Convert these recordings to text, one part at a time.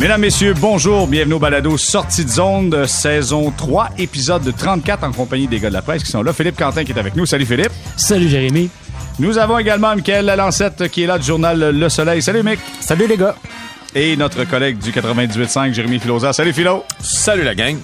Mesdames, Messieurs, bonjour. Bienvenue au balado Sortie de zone de saison 3, épisode de 34 en compagnie des gars de la presse qui sont là. Philippe Quentin qui est avec nous. Salut Philippe. Salut Jérémy. Nous avons également Michael Lalancette qui est là du journal Le Soleil. Salut Mick. Salut les gars. Et notre collègue du 98.5, Jérémy Filosa. Salut Philo. Salut la gang.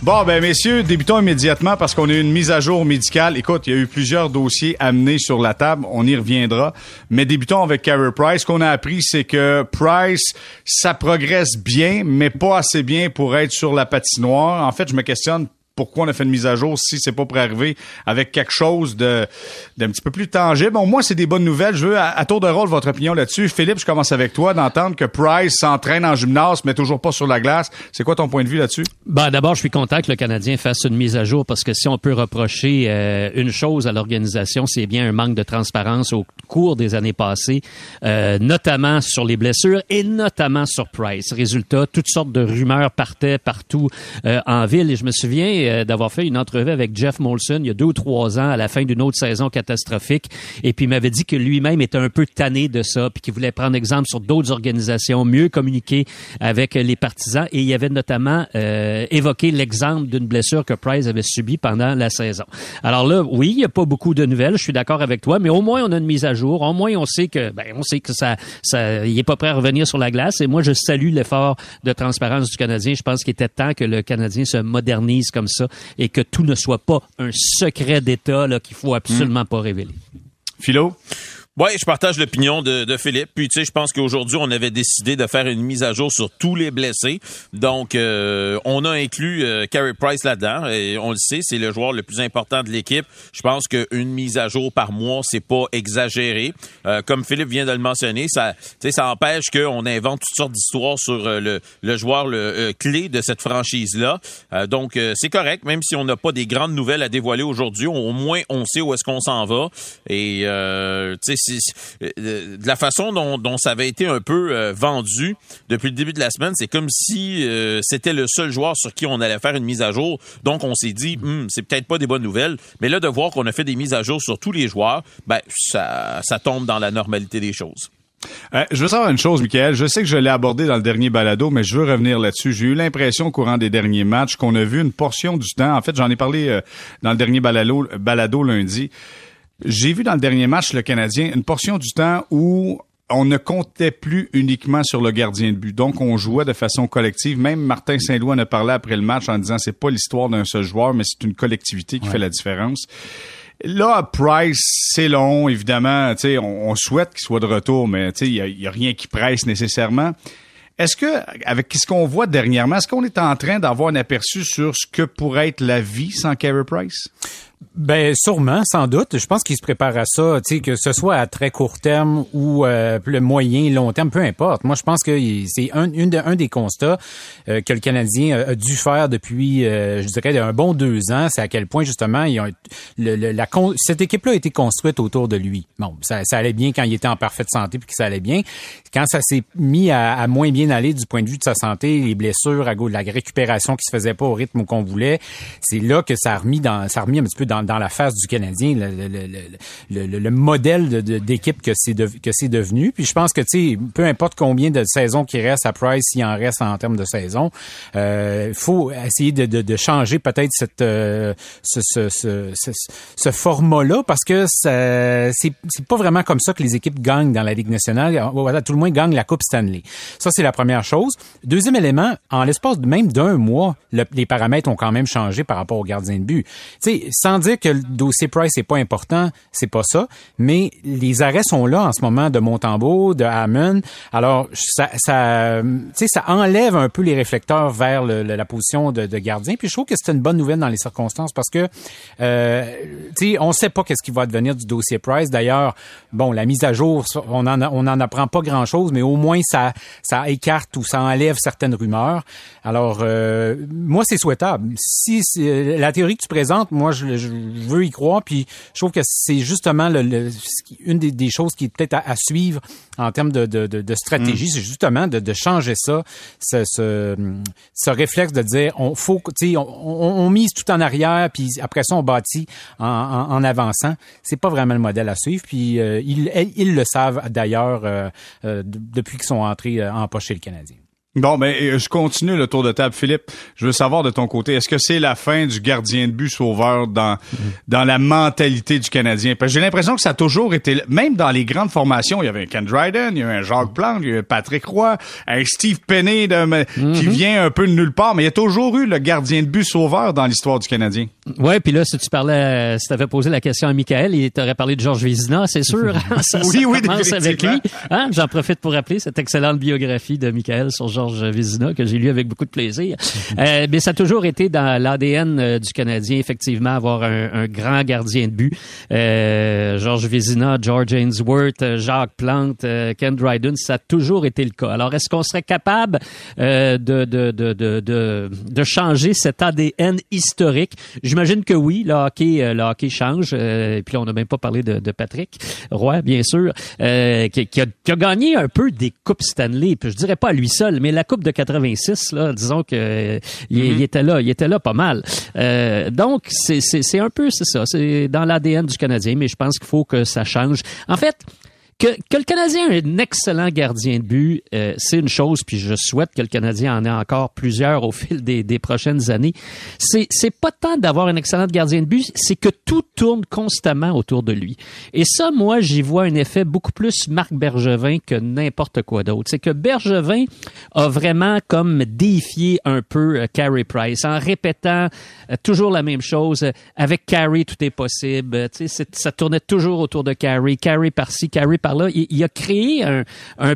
Bon, ben messieurs, débutons immédiatement parce qu'on a eu une mise à jour médicale. Écoute, il y a eu plusieurs dossiers amenés sur la table. On y reviendra. Mais débutons avec Carey Price. Ce qu'on a appris, c'est que Price, ça progresse bien, mais pas assez bien pour être sur la patinoire. En fait, je me questionne pourquoi on a fait une mise à jour si c'est pas pour arriver avec quelque chose de d'un petit peu plus tangible. Au moins, c'est des bonnes nouvelles. Je veux, à, tour de rôle, votre opinion là-dessus. Philippe, je commence avec toi, d'entendre que Price s'entraîne en gymnase, mais toujours pas sur la glace. C'est quoi ton point de vue là-dessus? Ben, d'abord, je suis content que le Canadien fasse une mise à jour parce que si on peut reprocher euh, une chose à l'organisation, c'est bien un manque de transparence au cours des années passées, euh, notamment sur les blessures et notamment sur Price. Résultat, toutes sortes de rumeurs partaient partout euh, en ville et je me souviens euh, d'avoir fait une entrevue avec Jeff Molson il y a deux ou trois ans à la fin d'une autre saison catastrophique. Et puis il m'avait dit que lui-même était un peu tanné de ça, puis qu'il voulait prendre exemple sur d'autres organisations, mieux communiquer avec les partisans. Et il avait notamment euh, évoqué l'exemple d'une blessure que Price avait subie pendant la saison. Alors là, oui, il n'y a pas beaucoup de nouvelles, je suis d'accord avec toi, mais au moins on a une mise à jour. Au moins on sait que, ben, on sait que ça, ça, il est pas prêt à revenir sur la glace. Et moi, je salue l'effort de transparence du Canadien. Je pense qu'il était temps que le Canadien se modernise comme ça et que tout ne soit pas un secret d'État qu'il faut absolument pas révéler. Philo? Oui, je partage l'opinion de, de, Philippe. Puis, tu sais, je pense qu'aujourd'hui, on avait décidé de faire une mise à jour sur tous les blessés. Donc, euh, on a inclus euh, Carey Price là-dedans. Et on le sait, c'est le joueur le plus important de l'équipe. Je pense qu'une mise à jour par mois, c'est pas exagéré. Euh, comme Philippe vient de le mentionner, ça, ça empêche qu'on invente toutes sortes d'histoires sur euh, le, le, joueur le, clé de cette franchise-là. donc, c'est correct, même si on n'a pas des grandes nouvelles à dévoiler aujourd'hui. Au moins, on sait où est-ce qu'on s'en va. Et, tu sais, euh, de la façon dont, ça avait été un peu euh, vendu depuis le début de la semaine, c'est comme si euh, c'était le seul joueur sur qui on allait faire une mise à jour. Donc on s'est dit, hmm, c'est peut-être pas des bonnes nouvelles, mais là de voir qu'on a fait des mises à jour sur tous les joueurs, ben ça, tombe dans la normalité des choses. je veux savoir une chose, Michael. Je sais que je l'ai abordé dans le dernier balado, mais je veux revenir là-dessus. J'ai eu l'impression au courant des derniers matchs qu'on a vu une portion du temps. En fait, j'en ai parlé dans le dernier balado lundi. J'ai vu dans le dernier match, le Canadien, une portion du temps où on ne comptait plus uniquement sur le gardien de but. Donc, on jouait de façon collective. Même Martin Saint-Louis en a parlé après le match en disant c'est pas l'histoire d'un seul joueur, mais c'est une collectivité qui fait la différence. Là, Price, c'est long, évidemment. On, on souhaite qu'il soit de retour, mais il n'y a, y a rien qui presse nécessairement. Est-ce que, avec ce qu'on voit dernièrement, est-ce qu'on est en train d'avoir un aperçu sur ce que pourrait être la vie sans Carey Price? Ben sûrement, sans doute. Je pense qu'il se prépare à ça, que ce soit à très court terme ou euh, le moyen, long terme, peu importe. Moi, je pense que c'est un, un des constats euh, que le Canadien a, dû faire depuis, euh, je dirais, un bon deux ans. C'est à quel point justement, il a, le, la, cette équipe-là a été construite autour de lui. Bon, ça, ça allait bien quand il était en parfaite santé, puis que ça allait bien. Quand ça s'est mis à, moins bien aller du point de vue de sa santé, les blessures, à la récupération qui se faisait pas au rythme qu'on voulait, c'est là que ça a remis dans, ça a remis un petit peu dans, dans la face du Canadien, le, le, le, le modèle d'équipe que c'est que c'est devenu. Puis je pense que tu sais, peu importe combien de saisons qui restent à Price, s'il en reste en termes de saison, il euh, faut essayer de, de, de changer peut-être cette euh, ce, ce, ce, ce, format-là parce que c'est c'est pas vraiment comme ça que les équipes gagnent dans la Ligue nationale. Voilà, tout le monde gagne la Coupe Stanley. Ça c'est la première chose. Deuxième élément, en l'espace de même d'un mois, les paramètres ont quand même changé par rapport au gardien de but. Tu sais, dire que le dossier Price n'est pas important, c'est pas ça, mais les arrêts sont là en ce moment de Montembeau, de Hammond. Alors ça, ça, enlève un peu les réflecteurs vers le, la position de, gardien. Puis je trouve que c'est une bonne nouvelle dans les circonstances parce que euh, sait pas qu'est-ce qui va devenir du dossier Price. D'ailleurs, bon, la mise à jour, on en on en apprend pas grand chose, mais au moins ça ça écarte ou ça enlève certaines rumeurs. Alors euh, moi c'est souhaitable. Si la théorie que tu présentes, moi je, je je veux y croire. Puis je trouve que c'est justement le, une des, choses qui est peut-être à, suivre en termes de, de, de, stratégie, mm. c'est justement de, de, changer ça, ce, ce, ce, réflexe de dire on faut, tu sais, on, on, mise tout en arrière, puis après ça on bâtit en, en, avançant. C'est pas vraiment le modèle à suivre. Puis euh, ils, ils le savent d'ailleurs euh, euh, depuis qu'ils sont entrés en empocher le Canadien. Bon, ben, je continue le tour de table. Philippe, je veux savoir de ton côté, est-ce que c'est la fin du gardien de but sauveur dans, dans la mentalité du Canadien? Parce que j'ai l'impression que ça a toujours été, même dans les grandes formations, il y avait un Ken Dryden, il y a un Jacques Plante, il y a un Patrick Roy, un Steve Penney de, qui mhm. vient un peu de nulle part, mais il y a toujours eu le gardien de but sauveur dans l'histoire du Canadien. Ouais, puis là, si tu parlais, si tu avais posé la question à Michael, il t'aurait parlé de Georges Vézina, c'est sûr. ça, oui, oui, commence avec lui. Hein? J'en profite pour rappeler cette excellente biographie de Michael sur Georges Georges Vézina que j'ai lu avec beaucoup de plaisir. euh, mais ça a toujours été dans l'ADN euh, du Canadien, effectivement, avoir un, un grand gardien de but. Euh, Georges Vézina, George Ainsworth, euh, Jacques Plante, euh, Ken Dryden, ça a toujours été le cas. Alors, est-ce qu'on serait capable de, de, de, de, de, changer cet ADN historique? J'imagine que oui, le hockey, le hockey change. et puis, on n'a même pas parlé de, de Patrick Roy, bien sûr, qui, qui, a, qui, a, gagné un peu des Coupes Stanley. Puis, je dirais pas à lui seul, mais la Coupe de 86, là, disons que euh, il, mm-hmm. était là, il était là pas mal. Euh, donc c'est c'est un peu c'est ça, c'est dans l'ADN du Canadien, mais je pense qu'il faut que ça change. En fait, que, que, le Canadien ait un excellent gardien de but, euh, c'est une chose, puis je souhaite que le Canadien en ait encore plusieurs au fil des, des prochaines années. C'est, c'est pas tant d'avoir un excellent gardien de but, c'est que tout tourne constamment autour de lui. Et ça, moi, j'y vois un effet beaucoup plus Marc Bergevin que n'importe quoi d'autre. C'est que Bergevin a vraiment comme défié un peu euh, Carey Price en répétant euh, toujours la même chose. Avec Carey, tout est possible. Tu sais, ça tournait toujours autour de Carey. Carey par-ci, Carey par Il, a créé un,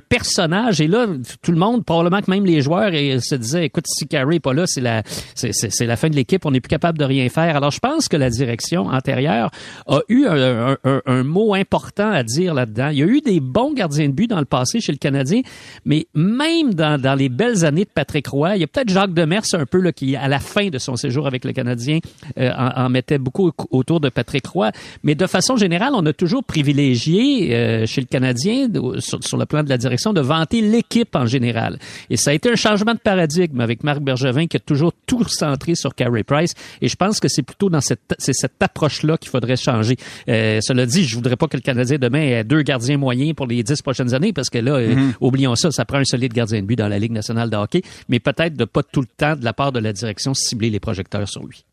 personnage et là, tout le monde, probablement que même les joueurs, se disaient, écoute, si Carey n'est pas là, c'est la, c'est, la fin de l'équipe, on n'est plus capable de rien faire. Alors, je pense que la direction antérieure a eu un, mot important à dire là-dedans. Il y a eu des bons gardiens de but dans le passé chez le Canadien, mais même dans, les belles années de Patrick Roy, il y a peut-être Jacques Demers un peu là, qui, à la fin de son séjour avec le Canadien, euh, en, mettait beaucoup autour de Patrick Roy. Mais de façon générale, on a toujours privilégié euh, chez le Canadien, sur, le plan de la direction, de vanter l'équipe en général. Et ça a été un changement de paradigme avec Marc Bergevin qui a toujours tout centré sur Carey Price. Et je pense que c'est plutôt dans cette, c'est cette approche-là qu'il faudrait changer. Euh, cela dit, je voudrais pas que le Canadien demain ait deux gardiens moyens pour les dix prochaines années parce que là, euh, mm-hmm. oublions ça, ça prend un solide gardien de but dans la Ligue nationale de hockey, mais peut-être de pas tout le temps de la part de la direction cibler les projecteurs sur lui.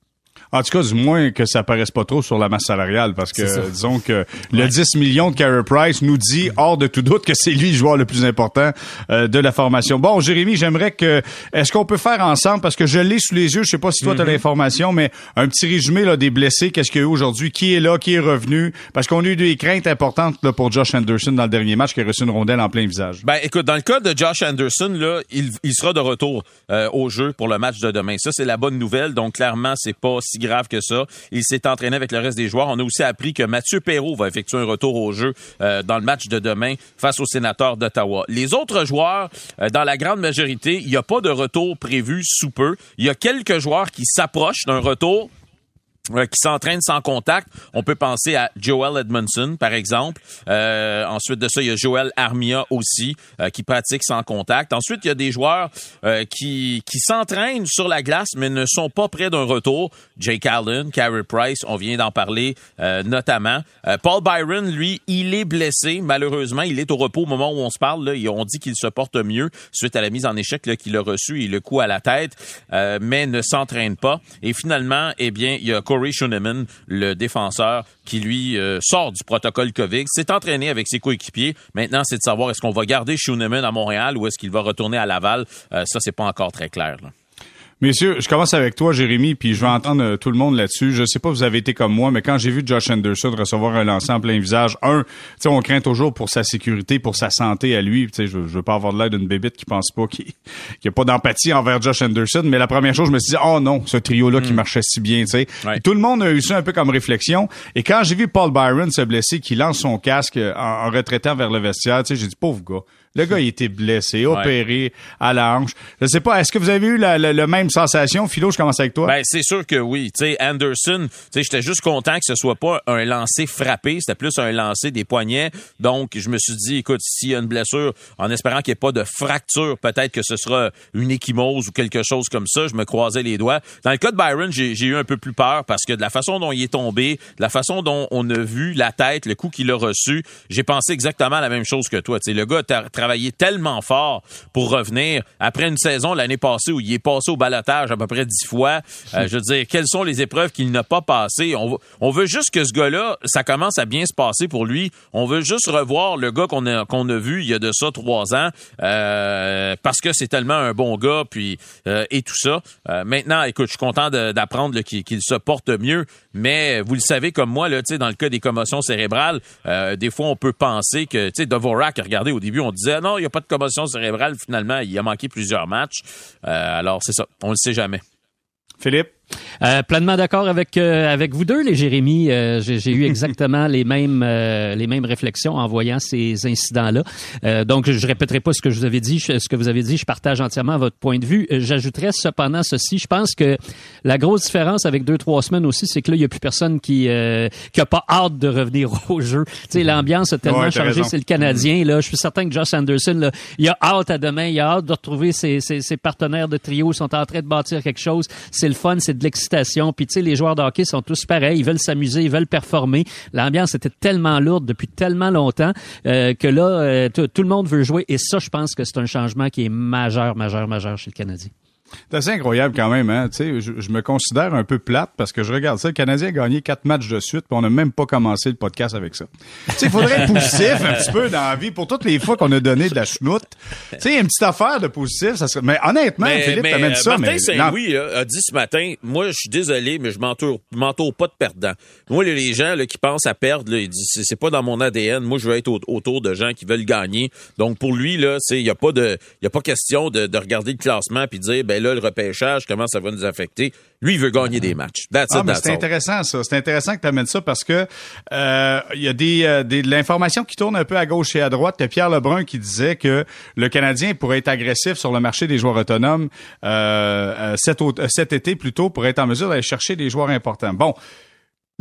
En tout cas, du moins que ça paraisse pas trop sur la masse salariale, parce que disons que le 10 millions de Carey Price nous dit hors de tout doute que c'est lui le joueur le plus important euh, de la formation. Bon, Jérémy, j'aimerais que est-ce qu'on peut faire ensemble, parce que je l'ai sous les yeux, je sais pas si toi tu as mm-hmm. l'information, mais un petit résumé là, des blessés, qu'est-ce qu'il y a eu aujourd'hui, qui est là, qui est revenu, parce qu'on a eu des craintes importantes là, pour Josh Anderson dans le dernier match qui a reçu une rondelle en plein visage. Ben écoute, dans le cas de Josh Anderson, là, il, il sera de retour euh, au jeu pour le match de demain. Ça, c'est la bonne nouvelle. Donc clairement, c'est pas si grave que ça. Il s'est entraîné avec le reste des joueurs. On a aussi appris que Mathieu Perrault va effectuer un retour au jeu euh, dans le match de demain face aux sénateurs d'Ottawa. Les autres joueurs, euh, dans la grande majorité, il n'y a pas de retour prévu sous peu. Il y a quelques joueurs qui s'approchent d'un retour euh, qui s'entraînent sans contact. On peut penser à Joel Edmondson, par exemple. Euh, ensuite de ça, il y a Joel Armia aussi, euh, qui pratique sans contact. Ensuite, il y a des joueurs qui, qui s'entraînent sur la glace, mais ne sont pas près d'un retour. Jake Allen, Carey Price, on vient d'en parler notamment. Paul Byron, lui, il est blessé. Malheureusement, il est au repos au moment où on se parle. Là. On dit qu'il se porte mieux suite à la mise en échec qu'il a reçu et le coup à la tête, mais ne s'entraîne pas. Et finalement, eh bien, il y a Corey Schoenemann, le défenseur, qui lui euh, sort du protocole COVID, s'est entraîné avec ses coéquipiers. Maintenant, c'est de savoir est-ce qu'on va garder Schoenemann à Montréal ou est-ce qu'il va retourner à Laval. Euh, ça, c'est pas encore très clair. Là. Messieurs, je commence avec toi, Jérémy, puis je vais entendre euh, tout le monde là-dessus. Je sais pas, vous avez été comme moi, mais quand j'ai vu Josh Anderson recevoir un lancer en plein visage, un, tu sais, on craint toujours pour sa sécurité, pour sa santé à lui. Tu sais, je, veux pas avoir de l'air d'une bébite qui pense pas qu'il qu a pas d'empathie envers Josh Anderson, mais la première chose, je me suis dit, oh non, ce trio-là qui hmm. marchait si bien, tu sais. Tout le monde a eu ça un peu comme réflexion. Et quand j'ai vu Paul Byron se blesser, qui lance son casque en, en retraitant vers le vestiaire, tu sais, j'ai dit, pauvre gars. Le gars, il était blessé, opéré à la hanche. Je sais pas, est-ce que vous avez eu la, même sensation? Philo, je commence avec toi. Ben, c'est sûr que oui. Tu sais, Anderson, tu sais, j'étais juste content que ce soit pas un lancer frappé, c'était plus un lancer des poignets. Donc, je me suis dit, écoute, s'il y a une blessure, en espérant qu'il n'y ait pas de fracture, peut-être que ce sera une échymose ou quelque chose comme ça. Je me croisais les doigts. Dans le cas de Byron, j'ai eu un peu plus peur parce que de la façon dont il est tombé, de la façon dont on a vu la tête, le coup qu'il a reçu, j'ai pensé exactement la même chose que toi. Tu sais, le gars travaillé tellement fort pour revenir après une saison l'année passée où il est passé au balotage à peu près dix fois. Euh, je veux dire, quelles sont les épreuves qu'il n'a pas passées? On, on veut juste que ce gars-là, ça commence à bien se passer pour lui. On veut juste revoir le gars qu'on a, qu'on a vu il y a de ça trois ans euh, parce que c'est tellement un bon gars puis euh, et tout ça. Maintenant, écoute, je suis content d'apprendre qu'il, qu'il se porte mieux, mais vous le savez comme moi, là, dans le cas des commotions cérébrales, des fois on peut penser que, tu sais, Dvorak, regardez, au début on disait non, il n'y a pas de commotion cérébrale, finalement il a manqué plusieurs matchs. alors c'est ça, on le sait jamais. Philippe? Euh, pleinement d'accord avec euh, avec vous deux, les Jérémy. Euh, j'ai eu exactement les mêmes les mêmes réflexions en voyant ces incidents-là. donc, je répéterai pas ce que je vous avais dit, ce que vous avez dit. Je partage entièrement votre point de vue. J'ajouterais cependant ceci. Je pense que la grosse différence avec deux trois semaines aussi, c'est que là, il y a plus personne qui qui a pas hâte de revenir au jeu. Tu sais, l'ambiance a tellement changé. C'est le Canadien. Là, je suis certain que Josh Anderson, là, il a hâte à demain. Il a hâte de retrouver ses, ses, ses partenaires de trio. Ils sont en train de bâtir quelque chose. C'est le fun. C'est de l'excitation. Puis tu sais, les joueurs de sont tous pareils. Ils veulent s'amuser, ils veulent performer. L'ambiance était tellement lourde depuis tellement longtemps euh, que là, euh, tout le monde veut jouer. Et ça, je pense que c'est un changement qui est majeur, majeur, majeur chez le Canadien. C'est assez incroyable quand même, hein. Tu sais, je, me considère un peu plate parce que je regarde ça. Le Canadien a gagné quatre matchs de suite, puis on n'a même pas commencé le podcast avec ça. Il faudrait être positif un petit peu dans la vie pour toutes les fois qu'on a donné de la chenoute. Tu sais, une petite affaire de positif, ça serait. Mais honnêtement, Philippe, t'amènes ça. Martin Saint-Louis a dit ce matin, moi, je suis désolé, mais je m'entoure, m'entoure pas de perdants. Moi, les gens là, qui pensent à perdre, là, ils disent c'est pas dans mon ADN. Moi, je veux être autour de gens qui veulent gagner. Donc pour lui il y a pas de, y a pas question de, de regarder le classement puis dire ben là le repêchage comment ça va nous affecter? Lui, il veut gagner des matchs. ah, c'est intéressant ça. C'est intéressant que tu amènes ça parce que euh, il y a des, euh, des de l'information qui tourne un peu à gauche et à droite. Il Pierre Lebrun qui disait que le Canadien pourrait être agressif sur le marché des joueurs autonomes euh, cet, cet été plutôt pour être en mesure d'aller chercher des joueurs importants. Bon.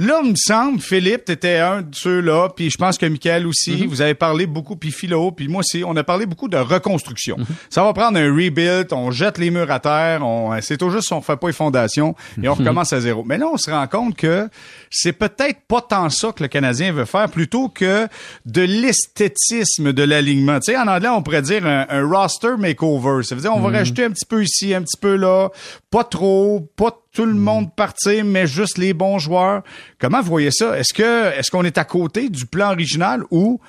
Là, il me semble, Philippe, t'étais un de ceux-là, puis je pense que Michael aussi. Mhm. Vous avez parlé beaucoup, puis Philo, puis moi aussi. On a parlé beaucoup de reconstruction. Mhm. Ça va prendre un rebuild, on jette les murs à terre, on, c'est tout juste on fait pas les fondations et on mhm. recommence à zéro. Mais là, on se rend compte que c'est peut-être pas tant ça que le Canadien veut faire, plutôt que de l'esthétisme de l'alignement. Tu sais, en anglais, on pourrait dire un, roster makeover. Ça veut dire on va rajouter un petit peu ici, un petit peu là, pas trop, pas tout le monde partir, mais juste les bons joueurs. Comment vous voyez ça? Est-ce que est-ce qu'on est à côté du plan original ou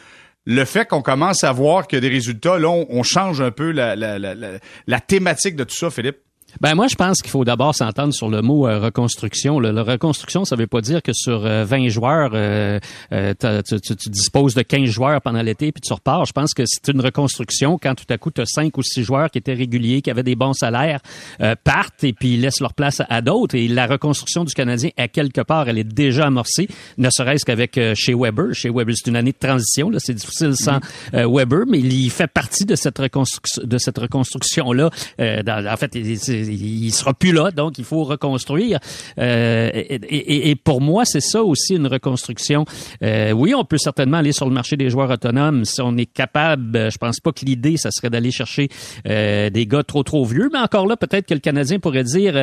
le fait qu'on commence à voir que des résultats, là, on, change un peu la, la, la, la thématique de tout ça, Philippe? Ben moi, je pense qu'il faut d'abord s'entendre sur le mot euh, reconstruction. La reconstruction, ça veut pas dire que sur 20 euh, joueurs, euh, tu, tu, disposes de 15 joueurs pendant l'été puis tu repars. Je pense que c'est une reconstruction quand tout à coup tu as 5 ou 6 joueurs qui étaient réguliers, qui avaient des bons salaires, partent et puis laissent leur place à, d'autres. Et la reconstruction du Canadien, à quelque part, elle est déjà amorcée, ne serait-ce qu'avec chez Weber. Chez Weber, c'est une année de transition. Là, c'est difficile sans Weber, mais il fait partie de cette reconstruction de cette reconstruction là. en fait, il sera plus là, donc il faut reconstruire. Euh, et, pour moi, c'est ça aussi une reconstruction. Euh, oui, on peut certainement aller sur le marché des joueurs autonomes si on est capable. Je pense pas que l'idée, ça serait d'aller chercher euh, des gars trop trop vieux, mais encore là, peut-être que le Canadien pourrait dire,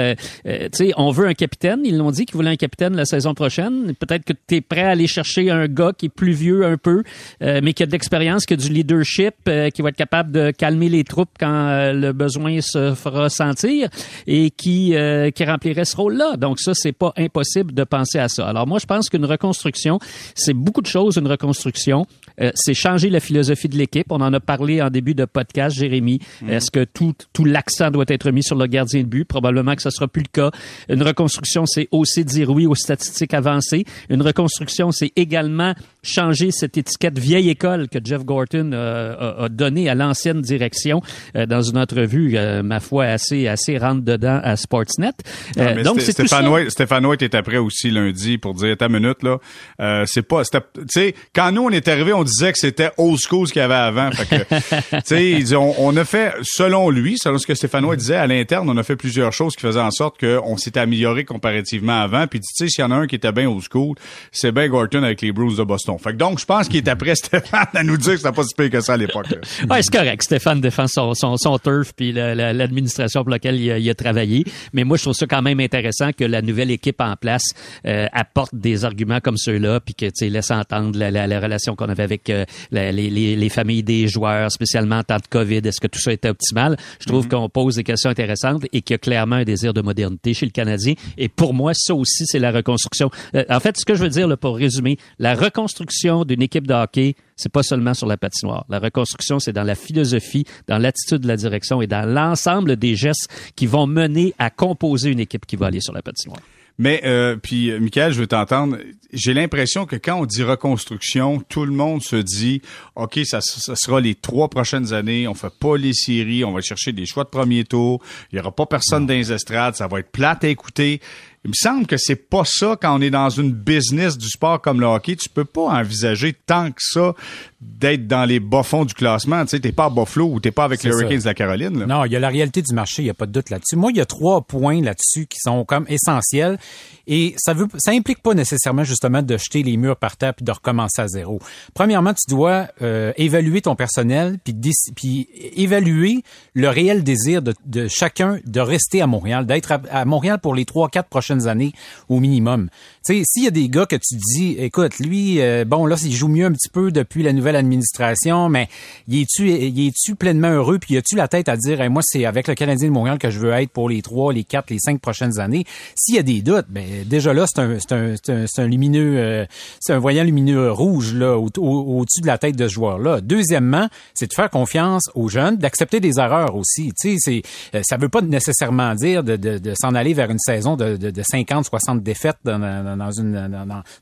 tu sais, on veut un capitaine. Ils l'ont dit qu'ils voulaient un capitaine la saison prochaine. Peut-être que tu es prêt à aller chercher un gars qui est plus vieux un peu, mais qui a de l'expérience, qui a du leadership, qui va être capable de calmer les troupes quand le besoin se fera sentir et qui, euh, qui remplirait ce rôle-là. Donc ça, c'est pas impossible de penser à ça. Alors moi, je pense qu'une reconstruction, c'est beaucoup de choses, une reconstruction. Euh, c'est changer la philosophie de l'équipe. On en a parlé en début de podcast, Jérémy. Mm. Est-ce que tout, tout l'accent doit être mis sur le gardien de but? Probablement que ce sera plus le cas. Une reconstruction, c'est aussi dire oui aux statistiques avancées. Une reconstruction, c'est également changer cette étiquette vieille école que Jeff Gorton euh, a, donnée à l'ancienne direction dans une entrevue, ma foi, assez, assez rentre dedans à Sportsnet. Euh, donc c'est Stéphane White, Stéphane White est après aussi lundi pour dire ta minute là. Euh, c'est pas, tu sais, quand nous on est arrivé, on disait que c'était old school ce qu'il y avait avant. Fait que, tu sais, on, on, a fait, selon lui, selon ce que Stéphane White disait à l'interne, on a fait plusieurs choses qui faisaient en sorte qu'on s'était amélioré comparativement avant. Puis tu sais, s'il y en a un qui était bien old school, c'est Ben Gorton avec les Bruins de Boston. Non. Fait que donc, je pense qu'il est après Stéphane à nous dire que c'était pas si pire que ça à l'époque. ouais, c'est correct. Stéphane défend son, son, son turf puis l'administration pour laquelle il a, il a, travaillé. Mais moi, je trouve ça quand même intéressant que la nouvelle équipe en place euh, apporte des arguments comme ceux-là puis que, tu sais, laisse entendre la, la, la relation qu'on avait avec euh, les, les, les, familles des joueurs, spécialement en temps de COVID. Est-ce que tout ça était optimal? Je trouve mm-hmm. qu'on pose des questions intéressantes et qu'il y a clairement un désir de modernité chez le Canadien. Et pour moi, ça aussi, c'est la reconstruction. Euh, en fait, ce que je veux dire, là, pour résumer, la reconstruction d'une équipe de hockey, c'est pas seulement sur la patinoire. La reconstruction, c'est dans la philosophie, dans l'attitude de la direction et dans l'ensemble des gestes qui vont mener à composer une équipe qui va aller sur la patinoire. Mais euh, puis, euh, Michael, je veux t'entendre. J'ai l'impression que quand on dit reconstruction, tout le monde se dit, ok, ça, ça sera les trois prochaines années. On fait pas les séries, on va chercher des choix de premier tour. Il y aura pas personne dans les estrades, ça va être plate à écouter. Il me semble que c'est pas ça quand on est dans une business du sport comme le hockey. Tu peux pas envisager tant que ça d'être dans les bas-fonds du classement. Tu sais, t'es pas à Buffalo ou t'es pas avec les Hurricanes de la Caroline. Non, il y a la réalité du marché, il y a pas de doute là-dessus. Moi, il y a trois points là-dessus qui sont comme essentiels et ça veut, ça implique pas nécessairement justement de jeter les murs par terre puis de recommencer à zéro. Premièrement, tu dois euh, évaluer ton personnel puis, puis évaluer le réel désir de, de chacun de rester à Montréal, d'être à, à Montréal pour les trois, quatre prochaines années au minimum. Tu sais, s'il y a des gars que tu dis, écoute, lui, euh, bon, là, il joue mieux un petit peu depuis la nouvelle administration, mais y es-tu, y es-tu pleinement heureux, puis y a-tu la tête à dire, moi, c'est avec le Canadien de Montréal que je veux être pour les trois, les quatre, les cinq prochaines années? S'il y a des doutes, ben déjà là, c'est un, c'est un, c'est un, lumineux, euh, c'est un voyant lumineux rouge là au, au-dessus de la tête de ce joueur-là. Deuxièmement, c'est de faire confiance aux jeunes, d'accepter des erreurs aussi. Tu sais, c'est, euh, ça veut pas nécessairement dire de, de, de s'en aller vers une saison de, de, de 50, 60 défaites dans,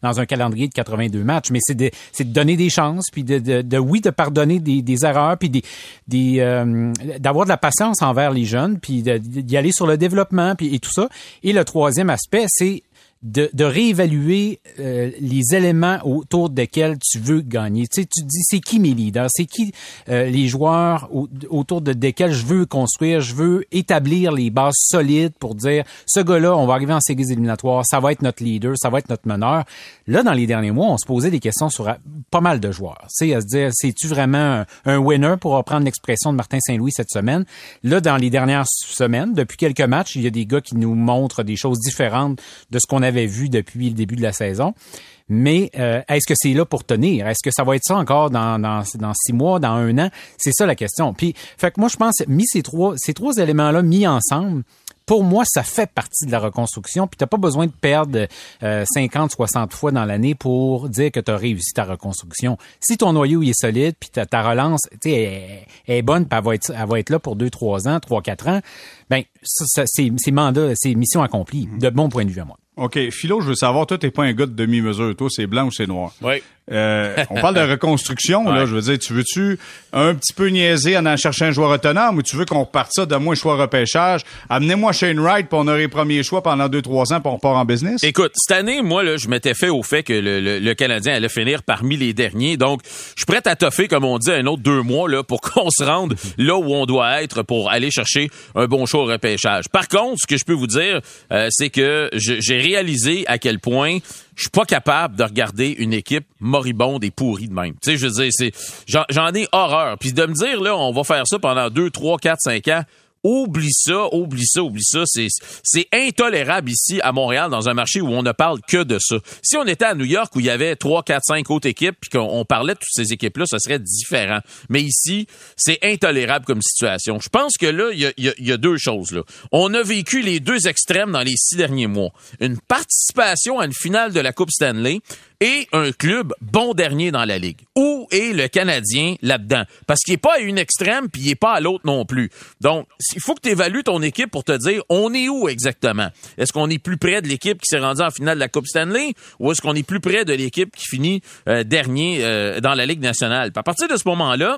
dans, un calendrier de 82 matchs, mais c'est de, de donner des chances, puis de, de, oui, de pardonner des, des erreurs, puis des, des euh, d'avoir de la patience envers les jeunes, puis d'y aller sur le développement, puis et tout ça. Et le troisième aspect, c'est de, de réévaluer euh, les éléments autour desquels tu veux gagner. Tu sais, tu dis c'est qui mes leaders, c'est qui euh, les joueurs autour de desquels je veux construire, je veux établir les bases solides pour dire ce gars-là, on va arriver en séries éliminatoires, ça va être notre leader, ça va être notre meneur. Là, dans les derniers mois, on se posait des questions sur pas mal de joueurs. Tu sais, à se dire, c'est-tu vraiment un, winner pour reprendre l'expression de Martin Saint-Louis cette semaine? Là, dans les dernières semaines, depuis quelques matchs, il y a des gars qui nous montrent des choses différentes de ce qu'on avait vu depuis le début de la saison. Mais euh, est-ce que c'est là pour tenir? Est-ce que ça va être ça encore dans, dans, six mois, dans un an? C'est ça la question. Puis, fait que moi, je pense, mis ces trois, ces trois éléments-là mis ensemble, pour moi, ça fait partie de la reconstruction. Puis t'as pas besoin de perdre 50, euh, 60 fois dans l'année pour dire que tu as réussi ta reconstruction. Si ton noyau est solide, puis ta, relance est, bonne, puis elle va être, elle va être là pour 2, 3 ans, 3, 4 ans, ben c'est mandat, c'est mission accomplie, de bon point de vue à moi. OK. Philo, je veux savoir, toi, t'es pas un gars de demi-mesure. Toi, c'est blanc ou c'est noir? Oui. Euh, on parle de reconstruction, là. Je veux dire, tu veux-tu un petit peu niaiser en allant chercher un joueur autonome ou tu veux qu'on reparte ça de moins choix repêchage? Amenez-moi Shane Wright pour on aurait les premiers choix pendant deux, trois ans pour on part en business? Écoute, cette année, moi, là, je m'étais fait au fait que le, le, Canadien allait finir parmi les derniers. Donc, je suis prêt à toffer, comme on dit, un autre deux mois, là, pour qu'on se rende là où on doit être pour aller chercher un bon choix Par contre, ce que je peux vous dire, euh, c'est que j'ai réalisé à quel point je suis pas capable de regarder une équipe moribonde et pourrie de même. Tu sais, je veux dire, c'est, j'en ai horreur. Puis de me dire, là, on va faire ça pendant 2, 3, 4, 5 ans, Oublie ça, oublie ça, oublie ça. C'est, intolérable ici à Montréal dans un marché où on ne parle que de ça. Si on était à New York où il y avait trois, quatre, cinq autres équipes puis qu'on parlait de toutes ces équipes-là, ce serait différent. Mais ici, c'est intolérable comme situation. Je pense que là, il y a, y a, deux choses. Là. On a vécu les deux extrêmes dans les six derniers mois. Une participation à une finale de la Coupe Stanley et un club bon dernier dans la ligue. Où est le Canadien là-dedans? Parce qu'il n'est pas à une extrême, puis il n'est pas à l'autre non plus. Donc, il faut que tu évalues ton équipe pour te dire, on est où exactement? Est-ce qu'on est plus près de l'équipe qui s'est rendue en finale de la Coupe Stanley ou est-ce qu'on est plus près de l'équipe qui finit euh, dernier euh, dans la Ligue nationale? à partir de ce moment-là,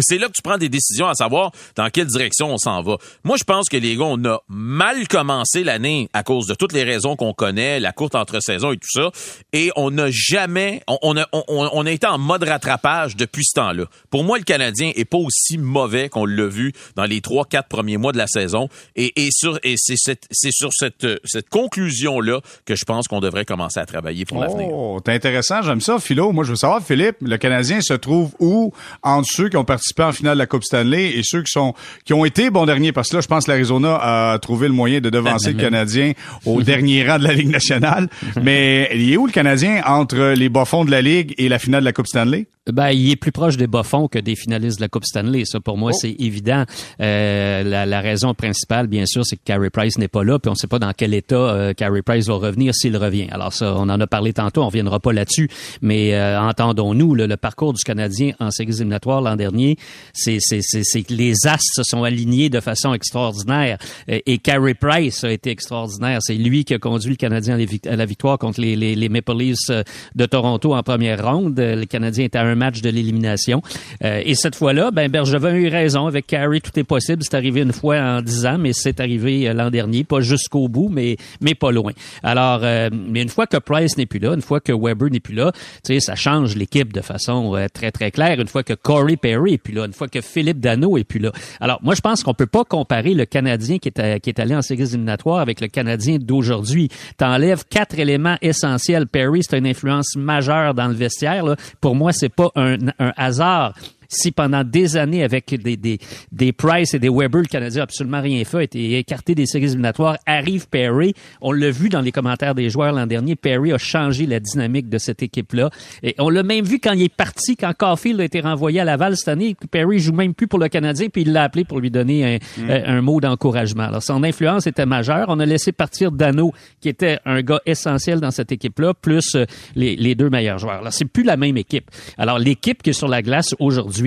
c'est là que tu prends des décisions à savoir dans quelle direction on s'en va. Moi, je pense que les gars, on a mal commencé l'année à cause de toutes les raisons qu'on connaît, la courte entre-saison et tout ça. Et on n'a jamais, on, a, on, a été en mode rattrapage depuis ce temps-là. Pour moi, le Canadien est pas aussi mauvais qu'on l'a vu dans les trois, quatre premiers mois de la saison. Et, et sur, et c'est c'est sur cette, cette conclusion-là que je pense qu'on devrait commencer à travailler pour l'avenir. Oh, c'est intéressant. J'aime ça, Philo. Moi, je veux savoir, Philippe, le Canadien se trouve où entre ceux qui ont en finale de la Coupe Stanley et ceux qui sont qui ont été bons derniers parce que là je pense que l'Arizona a trouvé le moyen de devancer le Canadien au dernier rang de la Ligue nationale. Mais il est où le Canadien entre les bas fonds de la Ligue et la finale de la Coupe Stanley? Ben, il est plus proche des bas-fonds que des finalistes de la Coupe Stanley. Ça, pour moi, oh. c'est évident. Euh, la, la, raison principale, bien sûr, c'est que Carey Price n'est pas là, puis on ne sait pas dans quel état euh, Carey Price va revenir s'il revient. Alors ça, on en a parlé tantôt, on reviendra pas là-dessus, mais euh, entendons-nous, le, parcours du Canadien en séries éliminatoires l'an dernier, c'est que les astres se sont alignés de façon extraordinaire. Et, et Carey Price a été extraordinaire. C'est lui qui a conduit le Canadien à la victoire contre les, les, les Maple Leafs de Toronto en première ronde. Le Canadien était à un match de l'élimination. Euh, et cette fois-là, ben Bergevin a eu raison. Avec Carey, tout est possible. C'est arrivé une fois en dix ans, mais c'est arrivé euh, l'an dernier. Pas jusqu'au bout, mais, mais pas loin. Alors, euh, mais une fois que Price n'est plus là, une fois que Weber n'est plus là, ça change l'équipe de façon très, très claire. Une fois que Corey Perry est plus là, une fois que Philippe Dano est plus là. Alors, moi, je pense qu'on peut pas comparer le Canadien qui est, qui est allé en séries éliminatoires avec le Canadien d'aujourd'hui. T'enlèves quatre éléments essentiels. Perry, c'est une influence majeure dans le vestiaire. Là. Pour moi, c'est pas un, un hasard si pendant des années, avec des, des, des Price et des Weber, le Canadien n'a absolument rien fait, a été écarté des séries éliminatoires, arrive Perry. On l'a vu dans les commentaires des joueurs l'an dernier. Perry a changé la dynamique de cette équipe-là. Et on l'a même vu quand il est parti, quand Caulfield a été renvoyé à Laval cette année. Perry joue même plus pour le Canadien, puis il l'a appelé pour lui donner un, mm. euh, un mot d'encouragement. Alors, son influence était majeure. On a laissé partir Dano, qui était un gars essentiel dans cette équipe-là, plus euh, les, les deux meilleurs joueurs. Alors, c'est plus la même équipe. Alors, l'équipe qui est sur la glace aujourd'hui,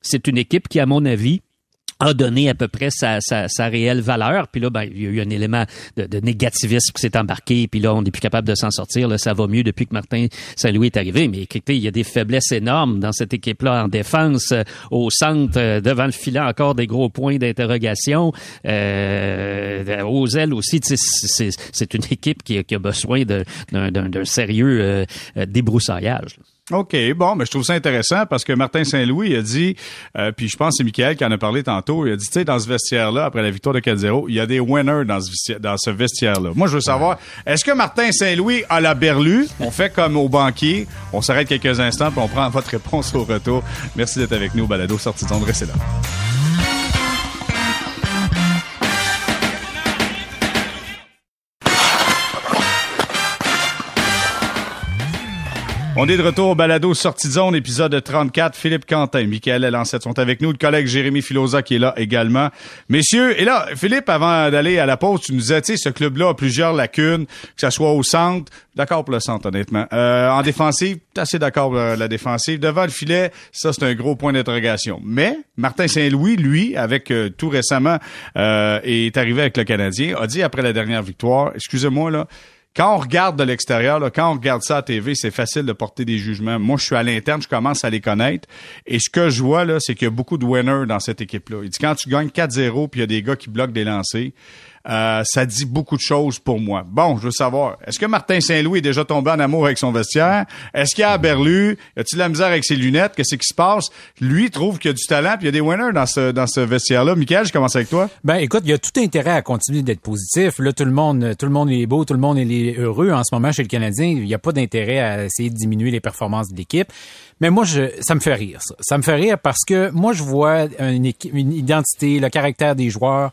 c'est une équipe qui, à mon avis, a donné à peu près sa, réelle valeur. Puis là, ben, il y a eu un élément de, négativisme qui s'est embarqué. Puis là, on n'est plus capable de s'en sortir. Ça va mieux depuis que Martin Saint-Louis est arrivé. Mais écoutez, il y a des faiblesses énormes dans cette équipe-là en défense, euh, au centre, euh, devant le filet, encore des gros points d'interrogation. Euh, aux ailes aussi, c'est une équipe qui, qui a besoin d'un sérieux débroussaillage. OK, bon, mais je trouve ça intéressant parce que Martin Saint-Louis a dit, euh, puis je pense que c'est Michael qui en a parlé tantôt, il a dit, tu sais, dans ce vestiaire-là, après la victoire de 4-0, il y a des winners dans ce, dans ce vestiaire-là. Moi, je veux savoir, est-ce que Martin Saint-Louis a la berlue? On fait comme au banquier, on s'arrête quelques instants, puis on prend votre réponse au retour. Merci d'être avec nous, Balado Sortie de restez là. On est de retour au balado Sortie de zone, épisode 34. Philippe Quentin, Michael Lancette sont avec nous. Le collègue Jérémy Filosa qui est là également. Messieurs, et là, Philippe, avant d'aller à la pause, tu nous disais, tu sais, ce club-là a plusieurs lacunes, que ce soit au centre. D'accord pour le centre, honnêtement. Euh, en défensive, assez d'accord pour la défensive. Devant le filet, ça, c'est un gros point d'interrogation. Mais Martin Saint-Louis, lui, avec euh, tout récemment, euh, est arrivé avec le Canadien, a dit après la dernière victoire, excusez-moi, là, quand on regarde de l'extérieur, quand on regarde ça à TV, c'est facile de porter des jugements. Moi, je suis à l'interne, je commence à les connaître. Et ce que je vois, là, c'est qu'il y a beaucoup de winners dans cette équipe-là. Il dit quand tu gagnes 4-0 puis il y a des gars qui bloquent des lancers, euh, ça dit beaucoup de choses pour moi. Bon, je veux savoir, est-ce que Martin Saint-Louis est déjà tombé en amour avec son vestiaire? Est-ce qu'il y a Berlu? Y a-t-il la misère avec ses lunettes? Qu'est-ce qui se passe? Lui trouve qu'il y a du talent puis il y a des winners dans ce, dans ce vestiaire-là. Michael, je commence avec toi. Ben, écoute, il y a tout intérêt à continuer d'être positif. Là, tout le monde, tout le monde est beau, tout le monde est heureux en ce moment chez le Canadien. Il n'y a pas d'intérêt à essayer de diminuer les performances de l'équipe. Mais moi, je, ça me fait rire, ça. Ça me fait rire parce que moi, je vois une, une identité, le caractère des joueurs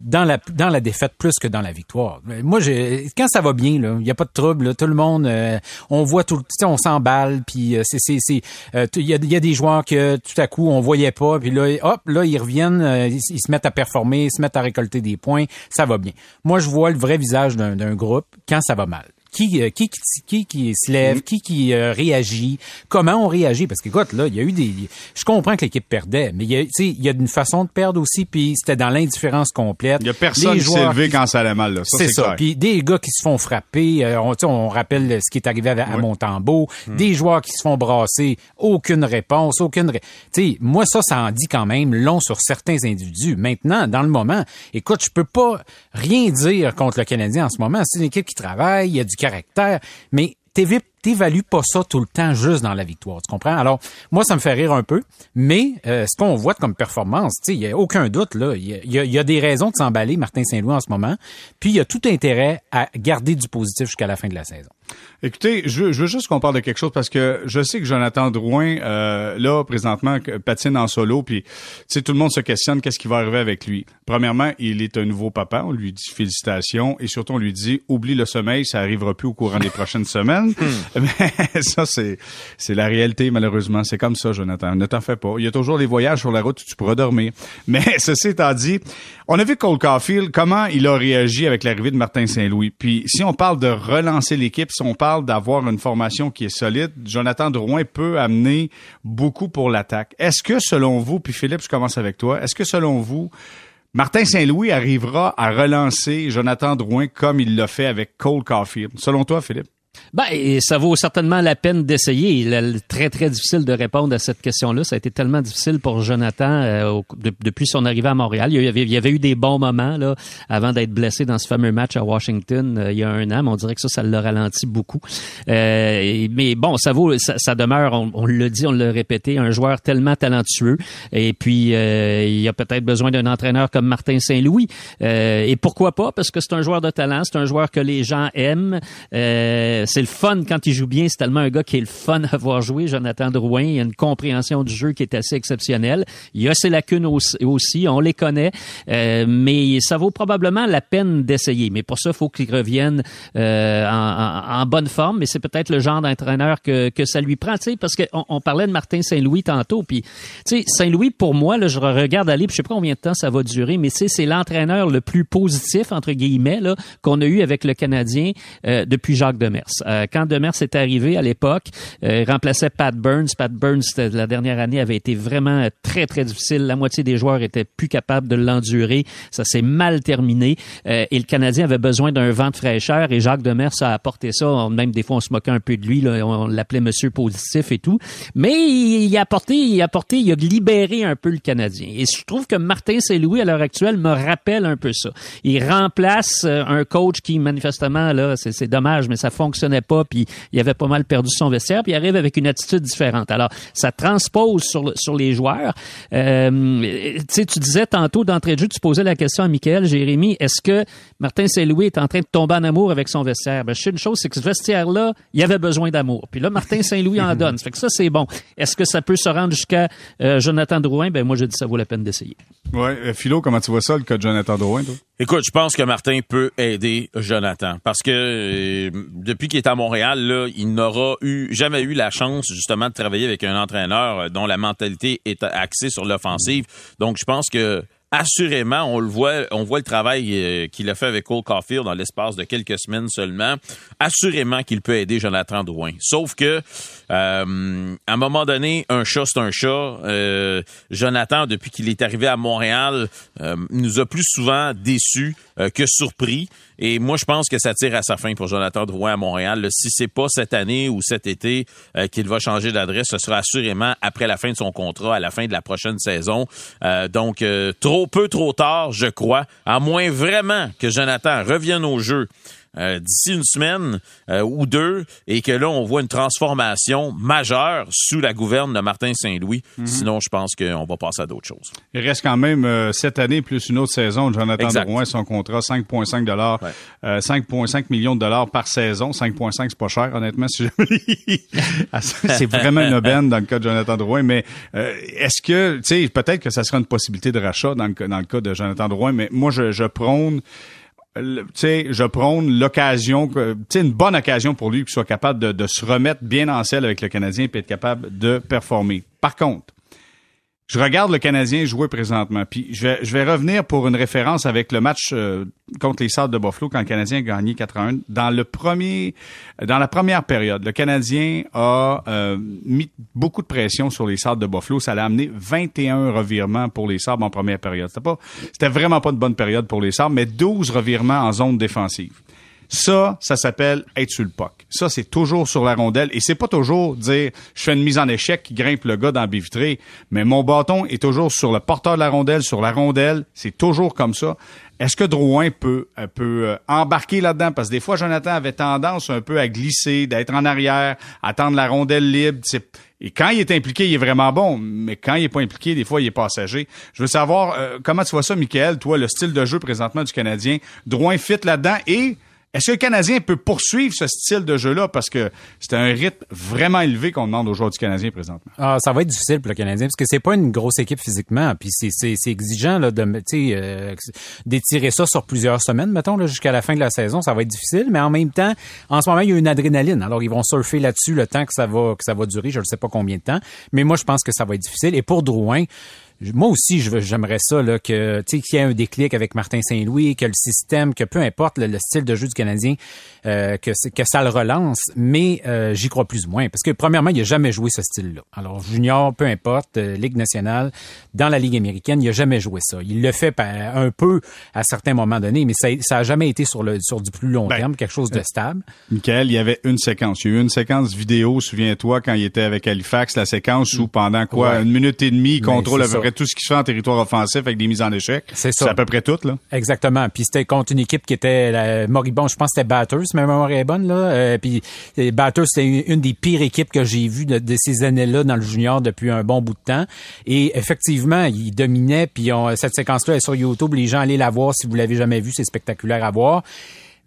dans la dans la défaite plus que dans la victoire. Moi, quand ça va bien, il y a pas de trouble. tout le monde, euh, on voit tout, on s'emballe, puis euh, c'est c'est c'est, euh, il y, a, des joueurs que tout à coup on voyait pas, puis là, hop, là ils reviennent, ils, se mettent à performer, ils se mettent à récolter des points, ça va bien. Moi, je vois le vrai visage d'un groupe quand ça va mal qui, euh, qui, qui, qui, se lève, mm. qui qui euh, réagit, comment on réagit? Parce que, écoute, là, il y a eu des... Je comprends que l'équipe perdait, mais il y a, il y a une façon de perdre aussi, puis c'était dans l'indifférence complète. Il y a personne qui s'est levé quand ça allait mal. Là. c'est ça. Puis des gars qui se font frapper, euh, on, on rappelle ce qui est arrivé à, Montembeau, mm. des joueurs qui se font brasser, aucune réponse, aucune... Ré... Tu sais, moi, ça, ça en dit quand même long sur certains individus. Maintenant, dans le moment, écoute, je peux pas rien dire contre le Canadien en ce moment. C'est une équipe qui travaille, il y a du caractère, mais t'évalues pas ça tout le temps juste dans la victoire. Tu comprends? Alors, moi, ça me fait rire un peu, mais euh, ce qu'on voit comme performance, il y a aucun doute, là. Il y a, y a, des raisons de s'emballer, Martin Saint-Louis, en ce moment. Puis, il y a tout intérêt à garder du positif jusqu'à la fin de la saison. Écoutez, je, je veux juste qu'on parle de quelque chose parce que je sais que Jonathan Drouin, euh, là, présentement, patine en solo, puis tout le monde se questionne qu'est-ce qui va arriver avec lui. Premièrement, il est un nouveau papa, on lui dit félicitations, et surtout on lui dit oublie le sommeil, ça arrivera plus au courant des prochaines semaines. Mais ça, c'est c'est la réalité, malheureusement. C'est comme ça, Jonathan. Ne t'en fais pas. Il y a toujours des voyages sur la route où tu pourras dormir. Mais ceci étant dit, on a vu Cole Caulfield, comment il a réagi avec l'arrivée de Martin Saint-Louis. Puis si on parle de relancer l'équipe, si on parle d'avoir une formation qui est solide, Jonathan Drouin peut amener beaucoup pour l'attaque. Est-ce que selon vous, puis Philippe, je commence avec toi, est-ce que selon vous, Martin Saint-Louis arrivera à relancer Jonathan Drouin comme il l'a fait avec Cole Caulfield? Selon toi, Philippe? Ben, ça vaut certainement la peine d'essayer. Il est très, très difficile de répondre à cette question-là. Ça a été tellement difficile pour Jonathan euh, depuis son arrivée à Montréal. Il y avait, eu des bons moments là avant d'être blessé dans ce fameux match à Washington euh, il y a un an. Mais on dirait que ça, ça l'a ralenti beaucoup. Euh, mais bon, ça vaut, ça, demeure, on, on l'a dit, on l'a répété, un joueur tellement talentueux. Et puis, il y a peut-être besoin d'un entraîneur comme Martin Saint-Louis. et pourquoi pas? Parce que c'est un joueur de talent, c'est un joueur que les gens aiment c'est le fun quand il joue bien. C'est tellement un gars qui est le fun à voir jouer, Jonathan Drouin. Il a une compréhension du jeu qui est assez exceptionnelle. Il y a ses lacunes aussi, on les connaît, euh, mais ça vaut probablement la peine d'essayer. Mais pour ça, il faut qu'il revienne euh, en, bonne forme. Mais c'est peut-être le genre d'entraîneur que, que ça lui prend, parce qu'on on parlait de Martin Saint-Louis tantôt. Puis, Saint-Louis, pour moi, là, je regarde aller, puis je sais pas combien de temps ça va durer, mais c'est l'entraîneur le plus positif, entre guillemets, qu'on a eu avec le Canadien euh, depuis Jacques Demers. Euh, quand Demers est arrivé à l'époque, euh, il remplaçait Pat Burns. Pat Burns, la dernière année, avait été vraiment très, très difficile. La moitié des joueurs étaient plus capables de l'endurer. Ça s'est mal terminé. Euh, et le Canadien avait besoin d'un vent de fraîcheur et Jacques Demers a apporté ça. même des fois, on se moquait un peu de lui. On l'appelait Monsieur Positif et tout. Mais il, a apporté, il a apporté, il a libéré un peu le Canadien. Et je trouve que Martin Saint-Louis, à l'heure actuelle, me rappelle un peu ça. Il remplace un coach qui, manifestement, là, c'est dommage, mais ça fonctionne pas, puis il avait pas mal perdu son vestiaire, puis il arrive avec une attitude différente. Alors, ça transpose sur, sur les joueurs. Euh, tu disais tantôt d'entrée de jeu, tu posais la question à Michael, Jérémy, est-ce que Martin Saint-Louis est en train de tomber en amour avec son vestiaire? Ben, je sais une chose, c'est que ce vestiaire-là, il avait besoin d'amour. Puis là, Martin Saint-Louis en donne. Ça fait que ça, c'est bon. Est-ce que ça peut se rendre jusqu'à euh, Jonathan Drouin? Ben, moi, je dis ça vaut la peine d'essayer. Ouais. Euh, Philo, comment tu vois ça, le cas de Jonathan Drouin, toi? Écoute, je pense que Martin peut aider Jonathan parce que euh, depuis qu'il est à Montréal, là, il n'aura eu jamais eu la chance justement de travailler avec un entraîneur euh, dont la mentalité est axée sur l'offensive. Donc, je pense que assurément, on le voit, on voit le travail euh, qu'il a fait avec Cole Caulfield dans l'espace de quelques semaines seulement. Assurément qu'il peut aider Jonathan Drouin. Sauf que, euh, à un moment donné, un chat c'est un chat. Euh, Jonathan, depuis qu'il est arrivé à Montréal, nous a plus souvent déçus que surpris. Et moi, je pense que ça tire à sa fin pour Jonathan Drouin à Montréal. si c'est pas cette année ou cet été qu'il va changer d'adresse, ce sera assurément après la fin de son contrat, à la fin de la prochaine saison. donc, trop peu trop tard, je crois, à moins vraiment que Jonathan revienne au jeu euh, d'ici une semaine euh, ou deux et que là, on voit une transformation majeure sous la gouverne de Martin Saint-Louis. Mhm. Sinon, je pense qu'on va passer à d'autres choses. Il reste quand même euh, cette année plus une autre saison. Jonathan Drouin, son contrat, 5,5 dollars, 5,5 millions de dollars par saison. 5,5, c'est pas cher, honnêtement. Si c'est vraiment une aubaine dans le cas de Jonathan Drouin. Mais est-ce que, tu sais, peut-être que ça sera une possibilité de rachat dans le, dans le cas de Jonathan Drouin, mais moi, je, je prône sais, je prône l'occasion, tu sais, une bonne occasion pour lui qu'il soit capable de, se remettre bien en selle avec le Canadien et être capable de performer. Par contre, je regarde le Canadien jouer présentement. Puis je vais, revenir pour une référence avec le match euh, contre les Sables de Buffalo quand le Canadien a gagné 4-1. Dans le premier, dans la première période, le Canadien a euh, mis beaucoup de pression sur les Sables de Buffalo. Ça l'a amené 21 revirements pour les Sables en première période. C'était pas, c'était vraiment pas une bonne période pour les Sables, mais 12 revirements en zone défensive. Ça, ça s'appelle être sur le puck. Ça, c'est toujours sur la rondelle. Et c'est pas toujours dire je fais une mise en échec qui grimpe le gars dans la vitrée, mais mon bâton est toujours sur le porteur de la rondelle, sur la rondelle. C'est toujours comme ça. Est-ce que Drouin peut, euh, peut euh, embarquer là-dedans? Parce que des fois, Jonathan avait tendance un peu à glisser, d'être en arrière, attendre la rondelle libre. Et quand il est impliqué, il est vraiment bon. Mais quand il est pas impliqué, des fois, il est passager. Je veux savoir euh, comment tu vois ça, Michael, toi, le style de jeu présentement du Canadien? Drouin fit là-dedans et est-ce que le Canadien peut poursuivre ce style de jeu-là? Parce que c'est un rythme vraiment élevé qu'on demande aux joueurs du Canadien présentement? Ah, ça va être difficile pour le Canadien parce que c'est pas une grosse équipe physiquement, puis c'est exigeant là, de euh, d'étirer ça sur plusieurs semaines, mettons, jusqu'à la fin de la saison. Ça va être difficile, mais en même temps, en ce moment, il y a une adrénaline. Alors, ils vont surfer là-dessus le temps que ça va que ça va durer. Je ne sais pas combien de temps, mais moi, je pense que ça va être difficile. Et pour Drouin, moi aussi, j'aimerais ça là, que qu'il y ait un déclic avec Martin Saint-Louis, que le système, que peu importe le, style de jeu du Canadien, euh, que, que ça le relance, mais euh, j'y crois plus ou moins. Parce que premièrement, il n'a jamais joué ce style-là. Alors, junior, peu importe, euh, Ligue nationale, dans la Ligue américaine, il n'a jamais joué ça. Il le fait un peu à certains moments donnés, mais ça, ça a jamais été sur le sur du plus long ben, terme, quelque chose de stable. Michael, il y avait une séquence. Il y a eu une séquence vidéo, souviens-toi, quand il était avec Halifax, la séquence où pendant quoi, une minute et demie, il ben, contrôle tout ce qui se fait en territoire offensif avec des mises en échec. C'est ça. C'est à peu près tout, là. Exactement. Puis c'était contre une équipe qui était la, moribond. Je pense que c'était Batters, ma mémoire est bonne, là. Euh, puis Batters, c'était une, des pires équipes que j'ai vues de, ces années-là dans le junior depuis un bon bout de temps. Et effectivement, ils dominaient. Puis cette séquence-là est sur YouTube. Les gens, allez la voir si vous l'avez jamais vue. C'est spectaculaire à voir.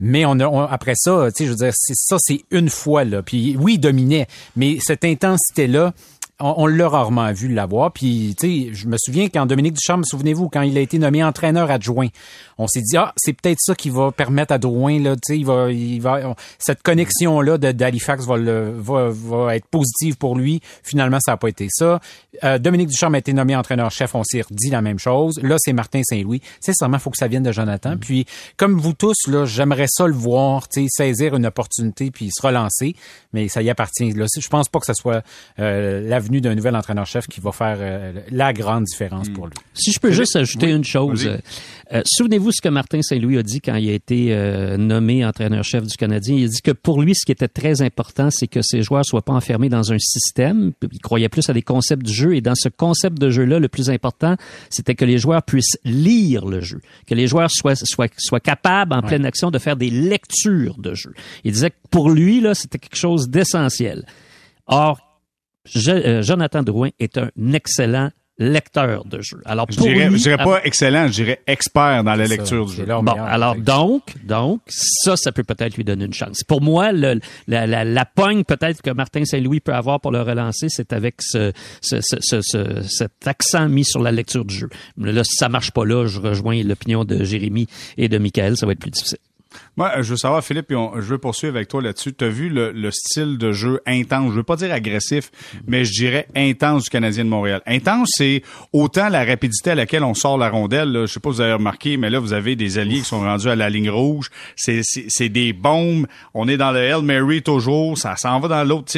Mais on, a, après ça, tu sais, je veux dire, ça, c'est une fois là. Puis oui, il dominait, mais cette intensité là, on, l'a rarement vu l'avoir. Puis, tu sais, je me souviens quand Dominique Duchamp, souvenez-vous, quand il a été nommé entraîneur adjoint, on s'est dit ah, c'est peut-être ça qui va permettre à Drouin là, tu sais, il va, il va, cette connexion là d'Halifax va, le, va, va être positive pour lui. Finalement, ça n'a pas été ça. Euh, Dominique Duchamp a été nommé entraîneur-chef, on s'est redit la même chose. Là, c'est Martin Saint-Louis. C'est seulement faut que ça vienne de Jonathan. Mm. Puis, comme vous tous là, j'aimerais ça le voir, tu sais, saisir une opportunité puis se relancer, mais ça y appartient. Là, je pense pas que ce soit euh, l'avenir d'un nouvel entraîneur-chef qui va faire euh, la grande différence pour lui. Si je peux juste ajouter une chose. Euh, souvenez-vous ce que Martin Saint-Louis a dit quand il a été euh, nommé entraîneur-chef du Canadien. Il a dit que pour lui, ce qui était très important, c'est que ses joueurs soient pas enfermés dans un système. Il croyait plus à des concepts du jeu. Et dans ce concept de jeu-là, le plus important, c'était que les joueurs puissent lire le jeu. Que les joueurs soient, soient, soient capables, en pleine action, de faire des lectures de jeu. Il disait que pour lui, là, c'était quelque chose d'essentiel. Or, euh, Jonathan Drouin est un excellent lecteur de jeu. Alors je dirais, dirais pas excellent, je dirais expert dans la lecture du jeu. Bon, alors donc, donc ça, ça peut peut-être lui donner une chance. Pour moi, le, la, la, la pogne peut-être que Martin Saint-Louis peut avoir pour le relancer, c'est avec ce, ce, ce, ce, cet accent mis sur la lecture du jeu. Là, si ça marche pas là, je rejoins l'opinion de Jérémy et de Michael, ça va être plus difficile. Moi, je veux savoir, Philippe, je veux poursuivre avec toi là-dessus. Tu as vu le, style de jeu intense, je veux pas dire agressif, mais je dirais intense du Canadien de Montréal. Intense, c'est autant la rapidité à laquelle on sort la rondelle. Là. Je sais pas si vous avez remarqué, mais là, vous avez des alliés qui sont rendus à la ligne rouge. C'est des bombes. On est dans le Hail Mary toujours. Ça s'en va dans l'autre.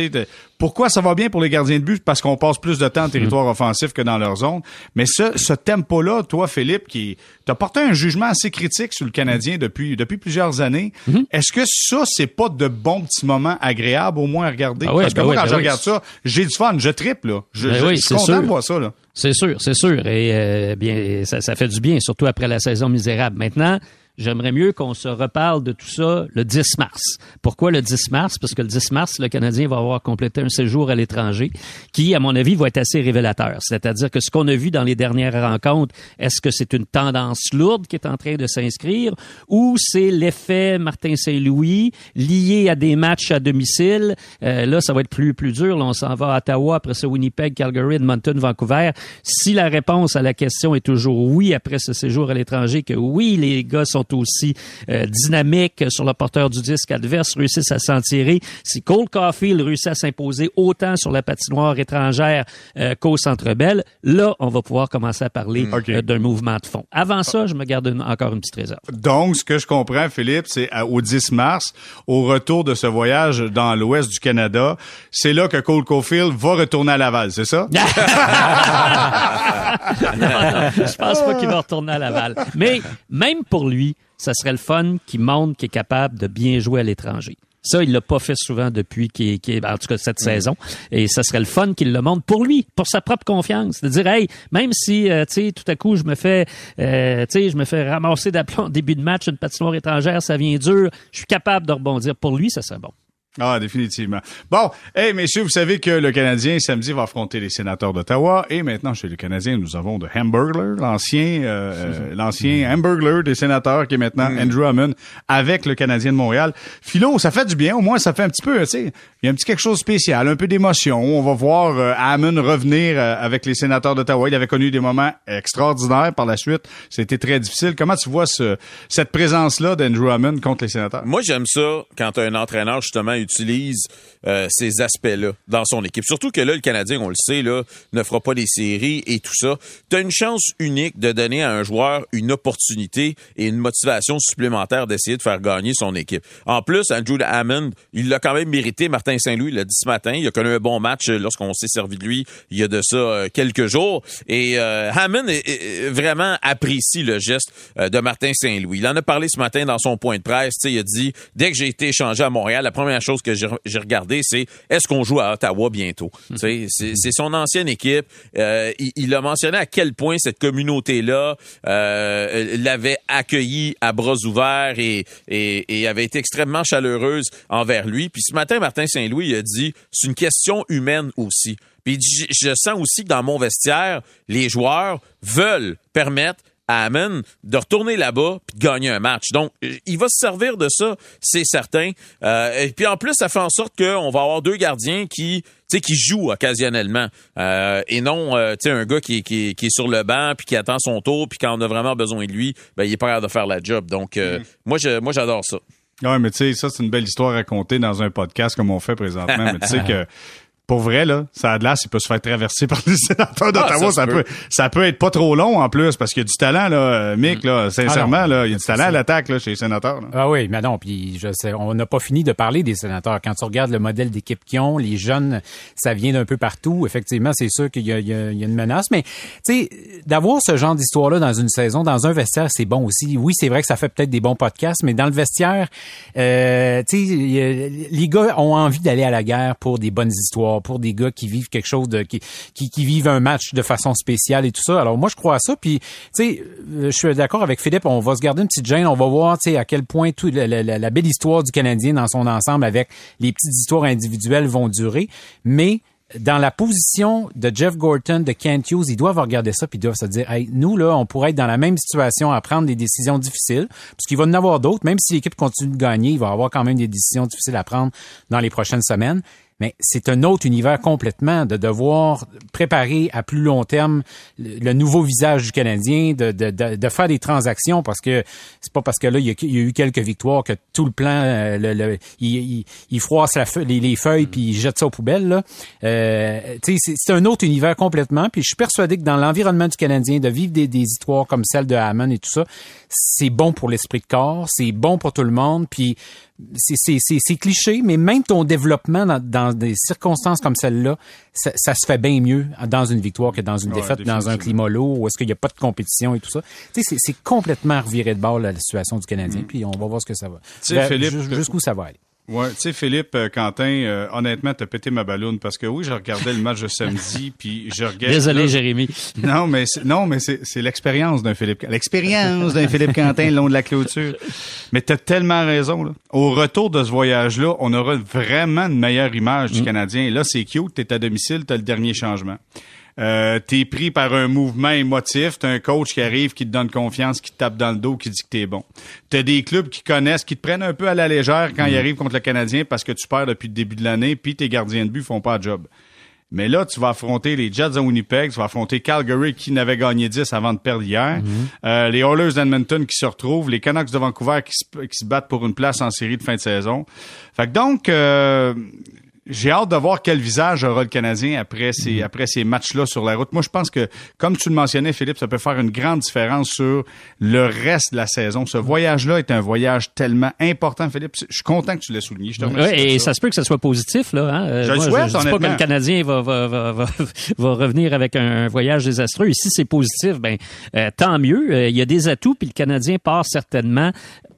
Pourquoi ça va bien pour les gardiens de but? Parce qu'on passe plus de temps en territoire mm-hmm. offensif que dans leur zone. Mais ce, ce tempo-là, toi, Philippe, qui t'as porté un jugement assez critique sur le Canadien depuis, depuis plusieurs années. Mm-hmm. Est-ce que ça, c'est pas de bons petits moments agréables au moins à regarder? Ah Parce que ben moi, quand ben je regarde ça, j'ai du fun, je triple, là. Je, ben je, suis content de voir ça, là. C'est sûr, c'est sûr. Et euh, bien, ça, ça fait du bien, surtout après la saison misérable. Maintenant, J'aimerais mieux qu'on se reparle de tout ça le 10 mars. Pourquoi le 10 mars? Parce que le 10 mars, le Canadien va avoir complété un séjour à l'étranger qui, à mon avis, va être assez révélateur. C'est-à-dire que ce qu'on a vu dans les dernières rencontres, est-ce que c'est une tendance lourde qui est en train de s'inscrire ou c'est l'effet Martin Saint-Louis lié à des matchs à domicile? Euh, là, ça va être plus, plus dur. Là, on s'en va à Ottawa, après ça Winnipeg, Calgary, Edmonton, Vancouver. Si la réponse à la question est toujours oui après ce séjour à l'étranger, que oui, les gars sont sont aussi euh, dynamiques sur le porteur du disque adverse, réussissent à s'en tirer. Si Cole Caulfield réussit à s'imposer autant sur la patinoire étrangère euh, qu'au Centre Bell, là, on va pouvoir commencer à parler Mm. Euh, d'un mouvement de fond. Avant ça, je me garde une- encore une petite réserve. Donc, ce que je comprends, Philippe, c'est au 10 mars, au retour de ce voyage dans l'ouest du Canada, c'est là que Cole Caulfield va retourner à Laval, c'est ça? je pense pas qu'il va retourner à Laval. Mais même pour lui, ça serait le fun qu'il montre qu'il est capable de bien jouer à l'étranger. Ça, il l'a pas fait souvent depuis qu'il est, qu'il est- en tout cas cette saison. Et ça serait le fun qu'il le montre pour lui, pour sa propre confiance. De dire, hey, même si, euh, tu sais, tout à coup, je me fais, euh, tu sais, je me fais ramasser d'aplomb au début de match, une patinoire étrangère, ça vient dur, je suis capable de rebondir. Pour lui, ça serait bon. Ah, définitivement. Bon, hey messieurs, vous savez que le Canadien samedi va affronter les sénateurs d'Ottawa et maintenant chez le Canadien, nous avons de Hamburglar, l'ancien euh, l'ancien Hamburglar des sénateurs qui est maintenant Andrew Hammond avec le Canadien de Montréal. Philo, ça fait du bien, au moins ça fait un petit peu, tu sais, il y a un petit quelque chose de spécial, un peu d'émotion. On va voir euh, Hammond revenir euh, avec les sénateurs d'Ottawa. Il avait connu des moments extraordinaires par la suite. C'était très difficile. Comment tu vois ce, cette présence-là d'Andrew Hammond contre les sénateurs? Moi, j'aime ça quand un entraîneur, justement, utilise euh, ces aspects-là dans son équipe. Surtout que là, le Canadien, on le sait, là, ne fera pas les séries et tout ça. Tu as une chance unique de donner à un joueur une opportunité et une motivation supplémentaire d'essayer de faire gagner son équipe. En plus, Andrew Hammond, il l'a quand même mérité. Martin Saint-Louis l'a dit ce matin. Il a connu un bon match lorsqu'on s'est servi de lui il y a de ça euh, quelques jours. Et euh, Hammond vraiment apprécie le geste euh, de Martin Saint-Louis. Il en a parlé ce matin dans son point de presse. Il a dit, dès que j'ai été échangé à Montréal, la première chose que j'ai regardé, c'est est-ce qu'on joue à Ottawa bientôt? Sais, c'est son ancienne équipe. Euh, il, il a mentionné à quel point cette communauté-là euh, l'avait accueilli à bras ouverts et, et, et avait été extrêmement chaleureuse envers lui. Puis ce matin, Martin Saint-Louis a dit, c'est une question humaine aussi. Puis il dit, je, je sens aussi que dans mon vestiaire, les joueurs veulent permettre à Hammond de retourner là-bas puis de gagner un match. Donc, il va se servir de ça, c'est certain. Euh, et puis en plus, ça fait en sorte qu'on va avoir deux gardiens qui, tu sais, qui jouent occasionnellement euh, et non, euh, tu sais, un gars qui, est- qui, est- qui est sur le banc puis qui attend son tour puis quand on a vraiment besoin de lui, ben il est pas capable de faire la job. Donc, euh, moi, je, moi, j'adore ça. Ouais, mais tu sais, ça, c'est une belle histoire racontée dans un podcast comme on fait présentement. mais tu sais que, pour vrai, là, ça a de l'air, il peut se faire traverser par les sénateurs d'Ottawa. Ah, ça ça, peut, peut. ça peut être pas trop long, en plus, parce qu'il y a du talent, là, Mick, là, sincèrement, Ah non. là, il y a du talent à l'attaque, là, chez les sénateurs, là. Ah oui, mais non, puis je sais, on n'a pas fini de parler des sénateurs. Quand tu regardes le modèle d'équipe qu'ils ont, les jeunes, ça vient d'un peu partout. Effectivement, c'est sûr qu'il y, y y a une menace, mais tu sais, d'avoir ce genre d'histoire-là dans une saison, dans un vestiaire, c'est bon aussi. Oui, c'est vrai que ça fait peut-être des bons podcasts, mais dans le vestiaire, euh, tu sais, les gars ont envie d'aller à la guerre pour des bonnes histoires, pour des gars qui vivent quelque chose de qui, qui, vivent un match de façon spéciale et tout ça. Alors moi, je crois à ça. Puis, tu sais, euh, je suis d'accord avec Philippe. On va se garder une petite gêne. On va voir, tu sais, à quel point tout la, belle histoire du Canadien dans son ensemble, avec les petites histoires individuelles, vont durer. Mais dans la position de Jeff Gorton, de Kent Hughes, ils doivent regarder ça puis ils doivent se dire, hey, nous là, on pourrait être dans la même situation à prendre des décisions difficiles, parce qu'il va en avoir d'autres. Même si l'équipe continue de gagner, il va avoir quand même des décisions difficiles à prendre dans les prochaines semaines. Mais c'est un autre univers complètement de devoir préparer à plus long terme le, nouveau visage du Canadien, de, de, de, de faire des transactions parce que c'est pas parce que là il y, a, eu quelques victoires que tout le plan, euh, le, le- il, il, froisse les, les feuilles puis il jette ça aux poubelles. Là. Euh, c'est un autre univers complètement. Puis je suis persuadé que dans l'environnement du Canadien, de vivre des, des histoires comme celle de Hammond et tout ça, c'est bon pour l'esprit de corps, c'est bon pour tout le monde. Puis c'est, cliché, mais même ton développement dans, dans des circonstances comme celle-là, ça, ça se fait bien mieux dans une victoire que dans une Ouais, défaite, dans un climat lourd où est-ce qu'il n'y a pas de compétition et tout ça. Tu sais, c'est, complètement reviré de bord la situation du Canadien, puis on va voir ce que ça va. Mm. sais, Philippe, jus- jusqu'où ça va aller. Ouais, tu sais, Philippe, euh, Quentin, euh, honnêtement, t'as pété ma balloune parce que oui, je regardais le match de samedi, puis je regardais. Désolé, là, Jérémy. Non, mais non, mais c'est, c'est l'expérience d'un Philippe, l'expérience d'un Philippe Quentin le long de la clôture. Mais t'as tellement raison, là. Au retour de ce voyage-là, on aura vraiment une meilleure image du Canadien. Là, c'est cute, t'es à domicile, t'as le dernier changement. Euh, t'es pris par un mouvement émotif, t'as un coach qui arrive, qui te donne confiance, qui te tape dans le dos, qui dit que t'es bon. T'as des clubs qui connaissent, qui te prennent un peu à la légère quand ils arrivent contre le Canadien parce que tu perds depuis le début de l'année, puis tes gardiens de but font pas le job. Mais là, tu vas affronter les Jets de Winnipeg, tu vas affronter Calgary qui n'avait gagné 10 avant de perdre hier, Mhm. euh, les Oilers d'Edmonton qui se retrouvent, les Canucks de Vancouver qui se, qui se battent pour une place en série de fin de saison. Fait que donc, euh, j'ai hâte de voir quel visage aura le Canadien après ces, Mhm. après ces matchs-là sur la route. Moi, je pense que, comme tu le mentionnais, Philippe, ça peut faire une grande différence sur le reste de la saison. Ce voyage-là est un voyage tellement important, Philippe. Je suis content que tu l'aies souligné. Je te remercie. Ouais, et ça se peut que ça soit positif, là. Hein? Euh, Je souhaite, je, dis pas que le Canadien va, va, va, va, va revenir avec un voyage désastreux. Et si c'est positif, ben euh, tant mieux. Euh, Il y a des atouts, puis le Canadien part certainement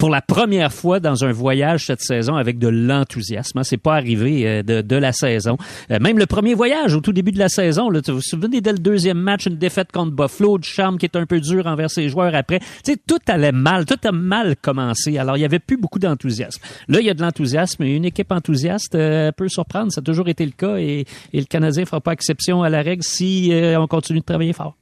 pour la première fois dans un voyage cette saison avec de l'enthousiasme. Hein. C'est pas arrivé euh, de, de la saison. Euh, même le premier voyage au tout début de la saison, là, vous vous souvenez dès le deuxième match, une défaite contre Buffalo, du charme qui est un peu dur envers ses joueurs après. Tu sais, tout allait mal, tout a mal commencé. Alors, il y avait plus beaucoup d'enthousiasme. Là, il y a de l'enthousiasme une équipe enthousiaste euh, peut surprendre. Ça a toujours été le cas et, et le Canadien fera pas exception à la règle si euh, on continue de travailler fort.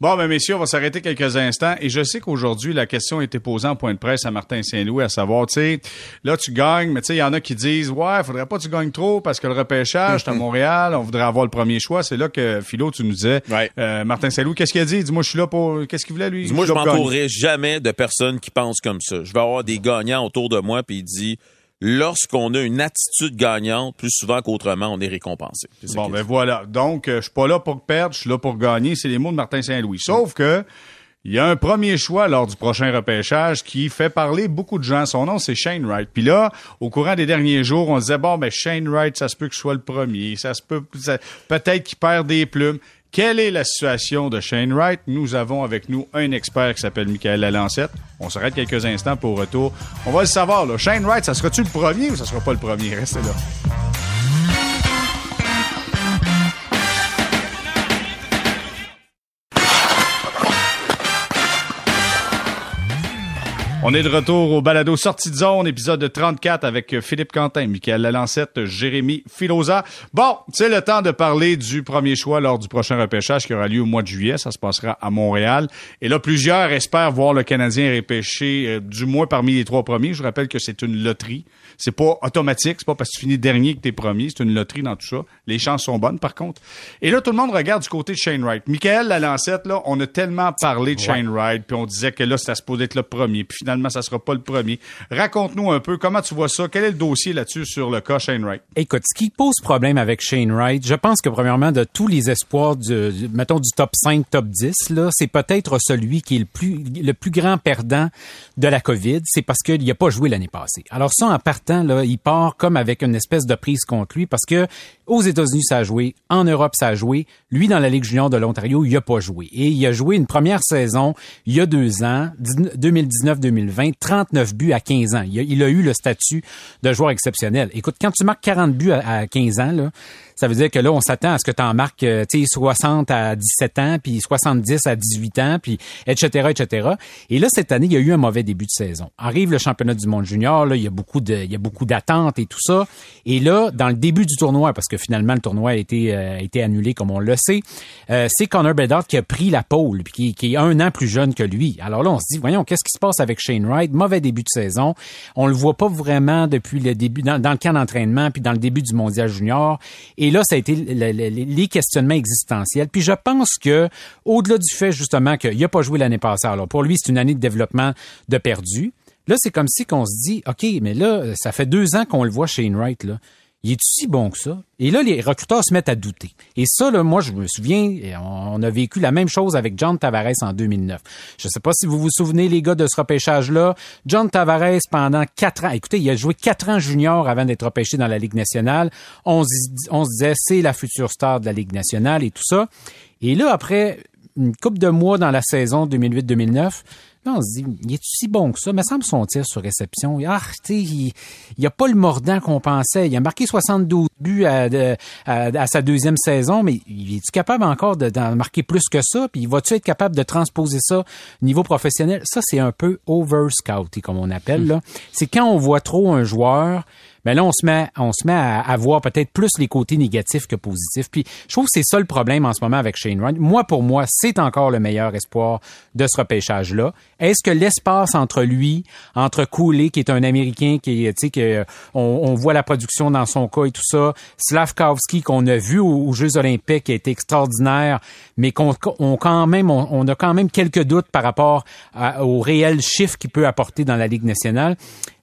Bon, ben messieurs, on va s'arrêter quelques instants. Et je sais qu'aujourd'hui, la question a été posée en point de presse à Martin Saint-Louis, à savoir, tu sais, là, tu gagnes, mais tu sais, il y en a qui disent, ouais, faudrait pas que tu gagnes trop parce que le repêchage, c'est à Montréal, on voudrait avoir le premier choix. C'est là que, Philo, tu nous disais, Ouais. euh, Martin Saint-Louis, qu'est-ce qu'il a dit? Dis-moi, je suis là pour, qu'est-ce qu'il voulait, lui? Moi, je gagner. m'entourerai jamais de personnes qui pensent comme ça. Je vais avoir des gagnants autour de moi, puis il dit, lorsqu'on a une attitude gagnante, plus souvent qu'autrement, on est récompensé. Bon, ben voilà. Donc, euh, je suis pas là pour perdre, je suis là pour gagner. C'est les mots de Martin Saint-Louis. Sauf que, il y a un premier choix lors du prochain repêchage qui fait parler beaucoup de gens. Son nom, c'est Shane Wright. Puis là, au courant des derniers jours, on se disait, bon, ben Shane Wright, ça se peut que je sois le premier. Ça se peut, peut-être qu'il perd des plumes. Quelle est la situation de Shane Wright? Nous avons avec nous un expert qui s'appelle Michael Lalancette. On s'arrête quelques instants pour retour. On va le savoir, là. Shane Wright, ça sera-tu le premier ou ça sera pas le premier? Restez là. On est de retour au balado Sortie de zone, épisode 34 avec Philippe Quentin, Michael Lalancette, Jérémy Filosa. Bon, c'est le temps de parler du premier choix lors du prochain repêchage qui aura lieu au mois de juillet. Ça se passera à Montréal. Et là, plusieurs espèrent voir le Canadien repêché euh, du moins parmi les trois premiers. Je vous rappelle que c'est une loterie. C'est pas automatique. C'est pas parce que tu finis dernier que t'es premier. C'est une loterie dans tout ça. Les chances sont bonnes, par contre. Et là, tout le monde regarde du côté de Shane Wright. Michael Lalancette, là, on a tellement parlé de Shane Wright, puis on disait que là, c'était supposé être le premier, puis finalement, ça sera pas le premier. Raconte-nous un peu comment tu vois ça? Quel est le dossier là-dessus sur le cas Shane Wright? Écoute, ce qui pose problème avec Shane Wright, je pense que premièrement, de tous les espoirs du, mettons, du top 5, top 10, là, c'est peut-être celui qui est le plus, le plus grand perdant de la COVID. C'est parce qu'il n'a pas joué l'année passée. Alors ça, en partant, là, il part comme avec une espèce de prise contre lui parce que aux États-Unis, ça a joué. En Europe, ça a joué. Lui, dans la Ligue junior de l'Ontario, il a pas joué. Et il a joué une première saison il y a deux ans, 2019-2020, 39 buts à 15 ans. Il a, il a eu le statut de joueur exceptionnel. Écoute, quand tu marques 40 buts à, à 15 ans, là, ça veut dire que là, on s'attend à ce que tu en marques, euh, tu sais, 60 à 17 ans, puis 70 à 18 ans, puis etc., etc. Et là, cette année, il y a eu un mauvais début de saison. Arrive le championnat du monde junior, là, il y a beaucoup de, il y a beaucoup d'attentes et tout ça. Et là, dans le début du tournoi, parce que finalement, le tournoi a été, euh, a été annulé, comme on le sait, euh, c'est Connor Bedard qui a pris la pole, puis qui, qui est un an plus jeune que lui. Alors là, on se dit, voyons, qu'est-ce qui se passe avec Shane Wright? Mauvais début de saison. On le voit pas vraiment depuis le début, dans, dans le camp d'entraînement, puis dans le début du mondial junior. Et là, ça a été le- le- le- les questionnements existentiels. Puis je pense que, au-delà du fait justement qu'il n'a pas joué l'année passée, alors pour lui, c'est une année de développement de perdu. Là, c'est comme si qu'on se dit, OK, mais là, ça fait deux ans qu'on le voit Shane Wright, là. Il est si bon que ça? Et là, les recruteurs se mettent à douter. Et ça, là, moi, je me souviens, on a vécu la même chose avec John Tavares en 2009. Je sais pas si vous vous souvenez, les gars, de ce repêchage-là. John Tavares, pendant quatre ans, écoutez, il a joué quatre ans junior avant d'être repêché dans la Ligue nationale. On on se disait, c'est la future star de la Ligue nationale et tout ça. Et là, après une couple de mois dans la saison 2008-2009, là, on se dit, il est si bon que ça? Me semble son tir sur réception. Ah, il, il a pas le mordant qu'on pensait. Il a marqué 72 buts à, de- à- à sa deuxième saison, mais il est-tu capable encore de- d'en marquer plus que ça? Puis va-tu être capable de transposer ça au niveau professionnel? Ça, c'est un peu over-scouté, comme on appelle, là. C'est quand on voit trop un joueur Mais là, on se met, on se met à, voir peut-être plus les côtés négatifs que positifs. Puis je trouve que c'est ça le problème en ce moment avec Shane Wright. Moi, pour moi, c'est encore le meilleur espoir de ce repêchage-là. Est-ce que l'espace entre lui, entre Cooley, qui est un Américain, qui tu sais, que on, on, voit la production dans son cas et tout ça, Slavkovski qu'on a vu aux, Jeux Olympiques, qui a été extraordinaire, mais qu'on on quand même, on, a quand même quelques doutes par rapport au réel chiffre qu'il peut apporter dans la Ligue nationale.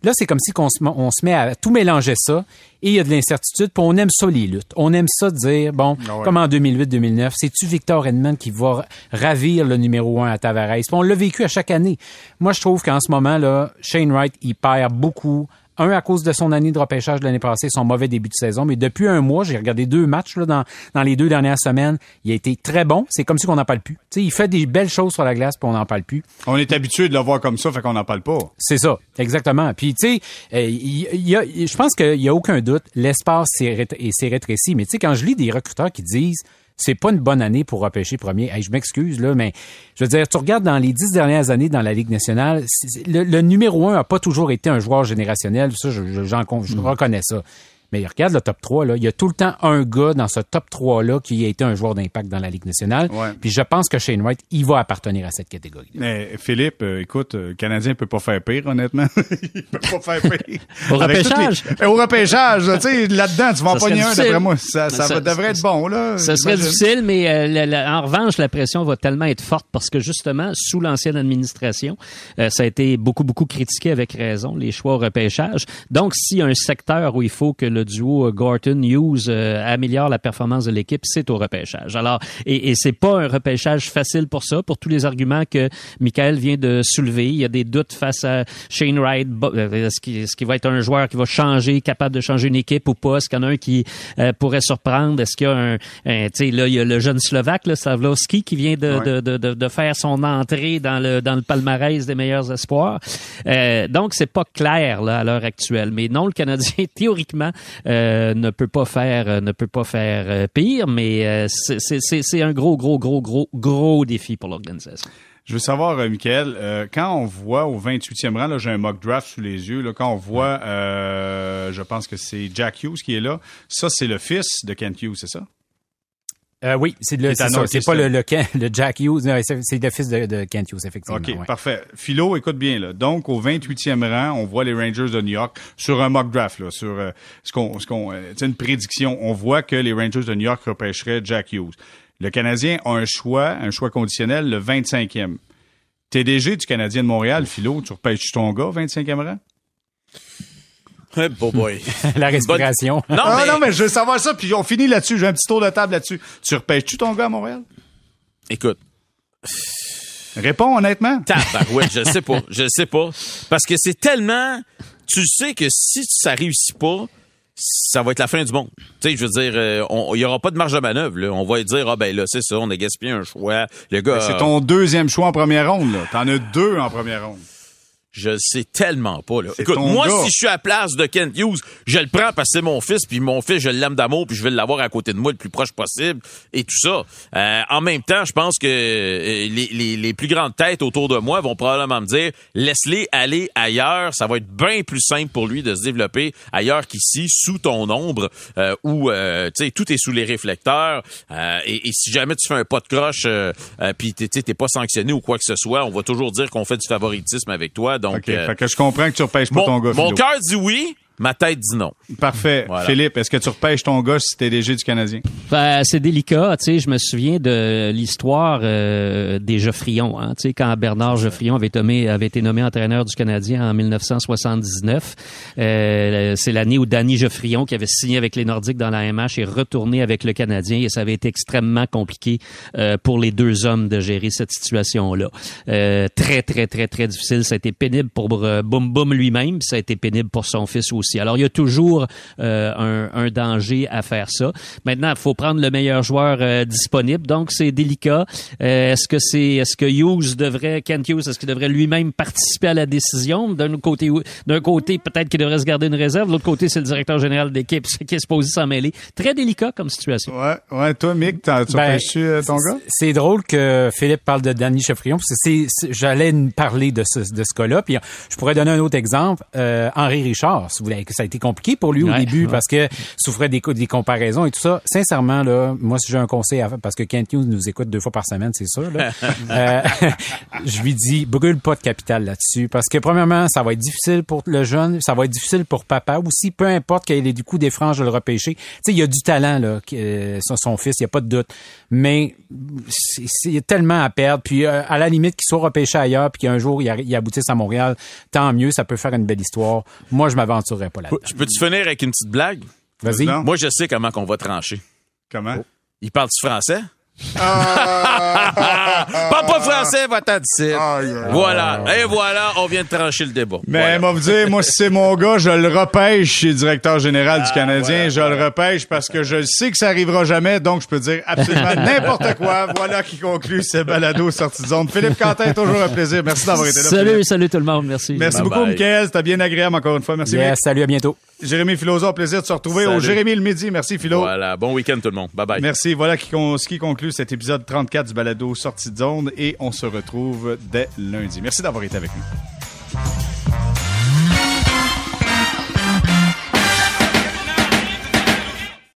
Là, c'est comme si on se, on se met à tout mélanger ça et il y a de l'incertitude, puis on aime ça les luttes. On aime ça dire, bon, ah comme en 2008-2009, c'est-tu Victor Edmond qui va ravir le numéro un à Tavares? on l'a vécu à chaque année. Moi, je trouve qu'en ce moment, là, Shane Wright, il perd beaucoup un, à cause de son année de repêchage de l'année passée, son mauvais début de saison. Mais depuis un mois, j'ai regardé deux matchs là, dans, dans les deux dernières semaines. Il a été très bon. C'est comme si on n'en parle plus. sais, il fait des belles choses sur la glace, puis on n'en parle plus. On est habitué de le voir comme ça, fait qu'on n'en parle pas. C'est ça, exactement. Puis, tu sais, euh, il y, a, je pense qu'il n'y a aucun doute, l'espace s'est rétréci. Mais tu sais, quand je lis des recruteurs qui disent c'est pas une bonne année pour repêcher premier. je m'excuse, là, mais je veux dire, tu regardes dans les dix dernières années dans la Ligue nationale, le, numéro un a pas toujours été un joueur générationnel. Ça, je, je, je mm. reconnais ça. Mais regarde le top 3, là. Il y a tout le temps un gars dans ce top 3-là qui a été un joueur d'impact dans la Ligue nationale. Puis je pense que Shane Wright, il va appartenir à cette catégorie. Mais Philippe, euh, écoute, euh, le Canadien peut pas faire pire, honnêtement. il peut pas faire pire. au repêchage. Au repêchage, tu sais, là-dedans, tu vas en pogner un, d'après moi. Ça, ça, devrait être bon, là. Ça serait difficile, mais euh, en revanche, la pression va tellement être forte parce que justement, sous l'ancienne administration, ça a été beaucoup, beaucoup critiqué avec raison, les choix au repêchage. Donc, s'il y a un secteur où il faut que le duo Gorton Hughes euh, améliore la performance de l'équipe, c'est au repêchage. Alors, et, et c'est pas un repêchage facile pour ça, pour tous les arguments que Michael vient de soulever. Il y a des doutes face à Shane Wright. Euh, est-ce qu'il est va être un joueur qui va changer, capable de changer une équipe ou pas? Est-ce qu'il y en a un qui euh, pourrait surprendre? Est-ce qu'il y a un, tu sais, là, il y a le jeune Slovaque, là, Savlovski, qui vient de, de, de, de, faire son entrée dans le, dans le palmarès des meilleurs espoirs. Euh, donc, c'est pas clair, là, à l'heure actuelle. Mais non, le Canadien, théoriquement, euh, ne peut pas faire euh, ne peut pas faire euh, pire, mais c'est un gros gros gros gros gros défi pour l'organisation. Je veux savoir, Michael, quand on voit au 28e rang, là, j'ai un mock draft sous les yeux, là, quand on voit, je pense que c'est Jack Hughes qui est là, ça, c'est le fils de Kent Hughes, c'est ça? Euh, oui, c'est le, c'est pas le, le, le, Jack Hughes, c'est le fils de, de, Kent Hughes, effectivement. OK, parfait. Philo, écoute bien, là. Donc, au 28e rang, on voit les Rangers de New York sur un mock draft, là, sur euh, ce qu'on, ce qu'on, euh, c'est une prédiction. On voit que les Rangers de New York repêcheraient Jack Hughes. Le Canadien a un choix, un choix conditionnel, le 25e. TDG du Canadien de Montréal, Philo, tu repêches ton gars, 25e rang? Boy. la respiration. Non, ah, mais... non, mais je veux savoir ça, puis on finit là-dessus. J'ai un petit tour de table là-dessus. Tu repêches-tu ton gars à Montréal? Écoute. Réponds honnêtement. ouais, je sais pas. Je sais pas. Parce que c'est tellement. Tu sais que si ça réussit pas, ça va être la fin du monde. Tu sais, je veux dire, euh, il y aura pas de marge de manœuvre. Là. On va dire, ah ben là, c'est ça, on a gaspillé un choix. Le gars. C'est ton deuxième choix en première ronde. Là. T'en as deux en première ronde. Je le sais tellement pas. Là. Écoute, moi, si je suis à la place de Kent Hughes, je le prends parce que c'est mon fils, puis mon fils, je l'aime d'amour, puis je vais l'avoir à côté de moi le plus proche possible, et tout ça. Euh, en même temps, je pense que euh, les, les, les, plus grandes têtes autour de moi vont probablement me dire, laisse-les aller ailleurs, ça va être bien plus simple pour lui de se développer ailleurs qu'ici, sous ton ombre, euh, où euh, tu sais tout est sous les réflecteurs, et, et, si jamais tu fais un pas de croche, puis t'es pas sanctionné ou quoi que ce soit, on va toujours dire qu'on fait du favoritisme avec toi. Donc, euh, fait que je comprends que tu repêches pas ton gars. Mon cœur dit oui, Ma tête dit non. Parfait. Philippe, est-ce que tu repêches ton gars si t'es DG du Canadien? Ben, c'est délicat. Tu sais, je me souviens de l'histoire euh, des Geoffrions. Hein, tu sais, quand Bernard Geoffrion avait, avait été nommé entraîneur du Canadien en 1979. Euh, c'est l'année où Danny Geoffrion, qui avait signé avec les Nordiques dans la MH, est retourné avec le Canadien et ça avait été extrêmement compliqué euh, pour les deux hommes de gérer cette situation-là. Euh, très, très, très, très difficile. Ça a été pénible pour Boum Boum lui-même. Ça a été pénible pour son fils aussi. Alors, il y a toujours euh, un, danger à faire ça. Maintenant, il faut prendre le meilleur joueur euh, disponible. Donc, c'est délicat. Euh, est-ce que c'est, est-ce que Hughes devrait, Kent Hughes, est-ce qu'il devrait lui-même participer à la décision? D'un côté, d'un côté, peut-être qu'il devrait se garder une réserve. De l'autre côté, c'est le directeur général d'équipe qui est supposé s'en mêler. Très délicat comme situation. Ouais, ouais. Toi, Mick, tu ben, ton gars? C'est drôle que Philippe parle de Danny Cheffrion. C'est, j'allais parler de ce, de ce cas-là. Puis, je pourrais donner un autre exemple. Henri Richard, si vous ben, que ça a été compliqué pour lui au début ouais. parce que souffrait des, co- des comparaisons et tout ça. Sincèrement, là, moi, si j'ai un conseil à faire, parce que Kent Hughes nous écoute deux fois par semaine, c'est sûr, là, euh, je lui dis, brûle pas de capital là-dessus parce que premièrement, ça va être difficile pour le jeune, ça va être difficile pour papa aussi, peu importe qu'il ait du coup des franges de le repêcher. Tu sais, il y a du talent, là, euh, son, fils, il y a pas de doute. Mais il y a tellement à perdre. Puis euh, à la limite qu'il soit repêché ailleurs puis qu'un jour il aboutisse à Montréal, tant mieux, ça peut faire une belle histoire. Moi, je m'aventurerais pas là-dedans. Je peux-tu finir avec une petite blague? Vas-y. Moi, je sais comment qu'on va trancher. Comment? Il parle du français? Ah! Parle pas français, va-t'en. Voilà. Et voilà, on vient de trancher le débat. Mais Voilà. moi vous dire, moi si c'est mon gars, je le repêche chez le directeur général du Canadien. je le repêche parce que je sais que ça arrivera jamais, donc je peux dire absolument n'importe quoi. Voilà qui conclut ce balado sortie de zone. Philippe Quentin, toujours un plaisir. Merci d'avoir été là. Salut, Philippe. salut tout le monde. Merci. Merci Bye beaucoup. Michael. C'était bien agréable encore une fois. Merci. Salut, à bientôt. Jérémy Filosa, plaisir de se retrouver au Salut. Jérémy le midi. Merci, Philo. Voilà. Bon week-end, tout le monde. Bye bye. Merci. Voilà qui, con- ce qui cet épisode 34 du balado sortie de zone et on se retrouve dès lundi. Merci d'avoir été avec nous.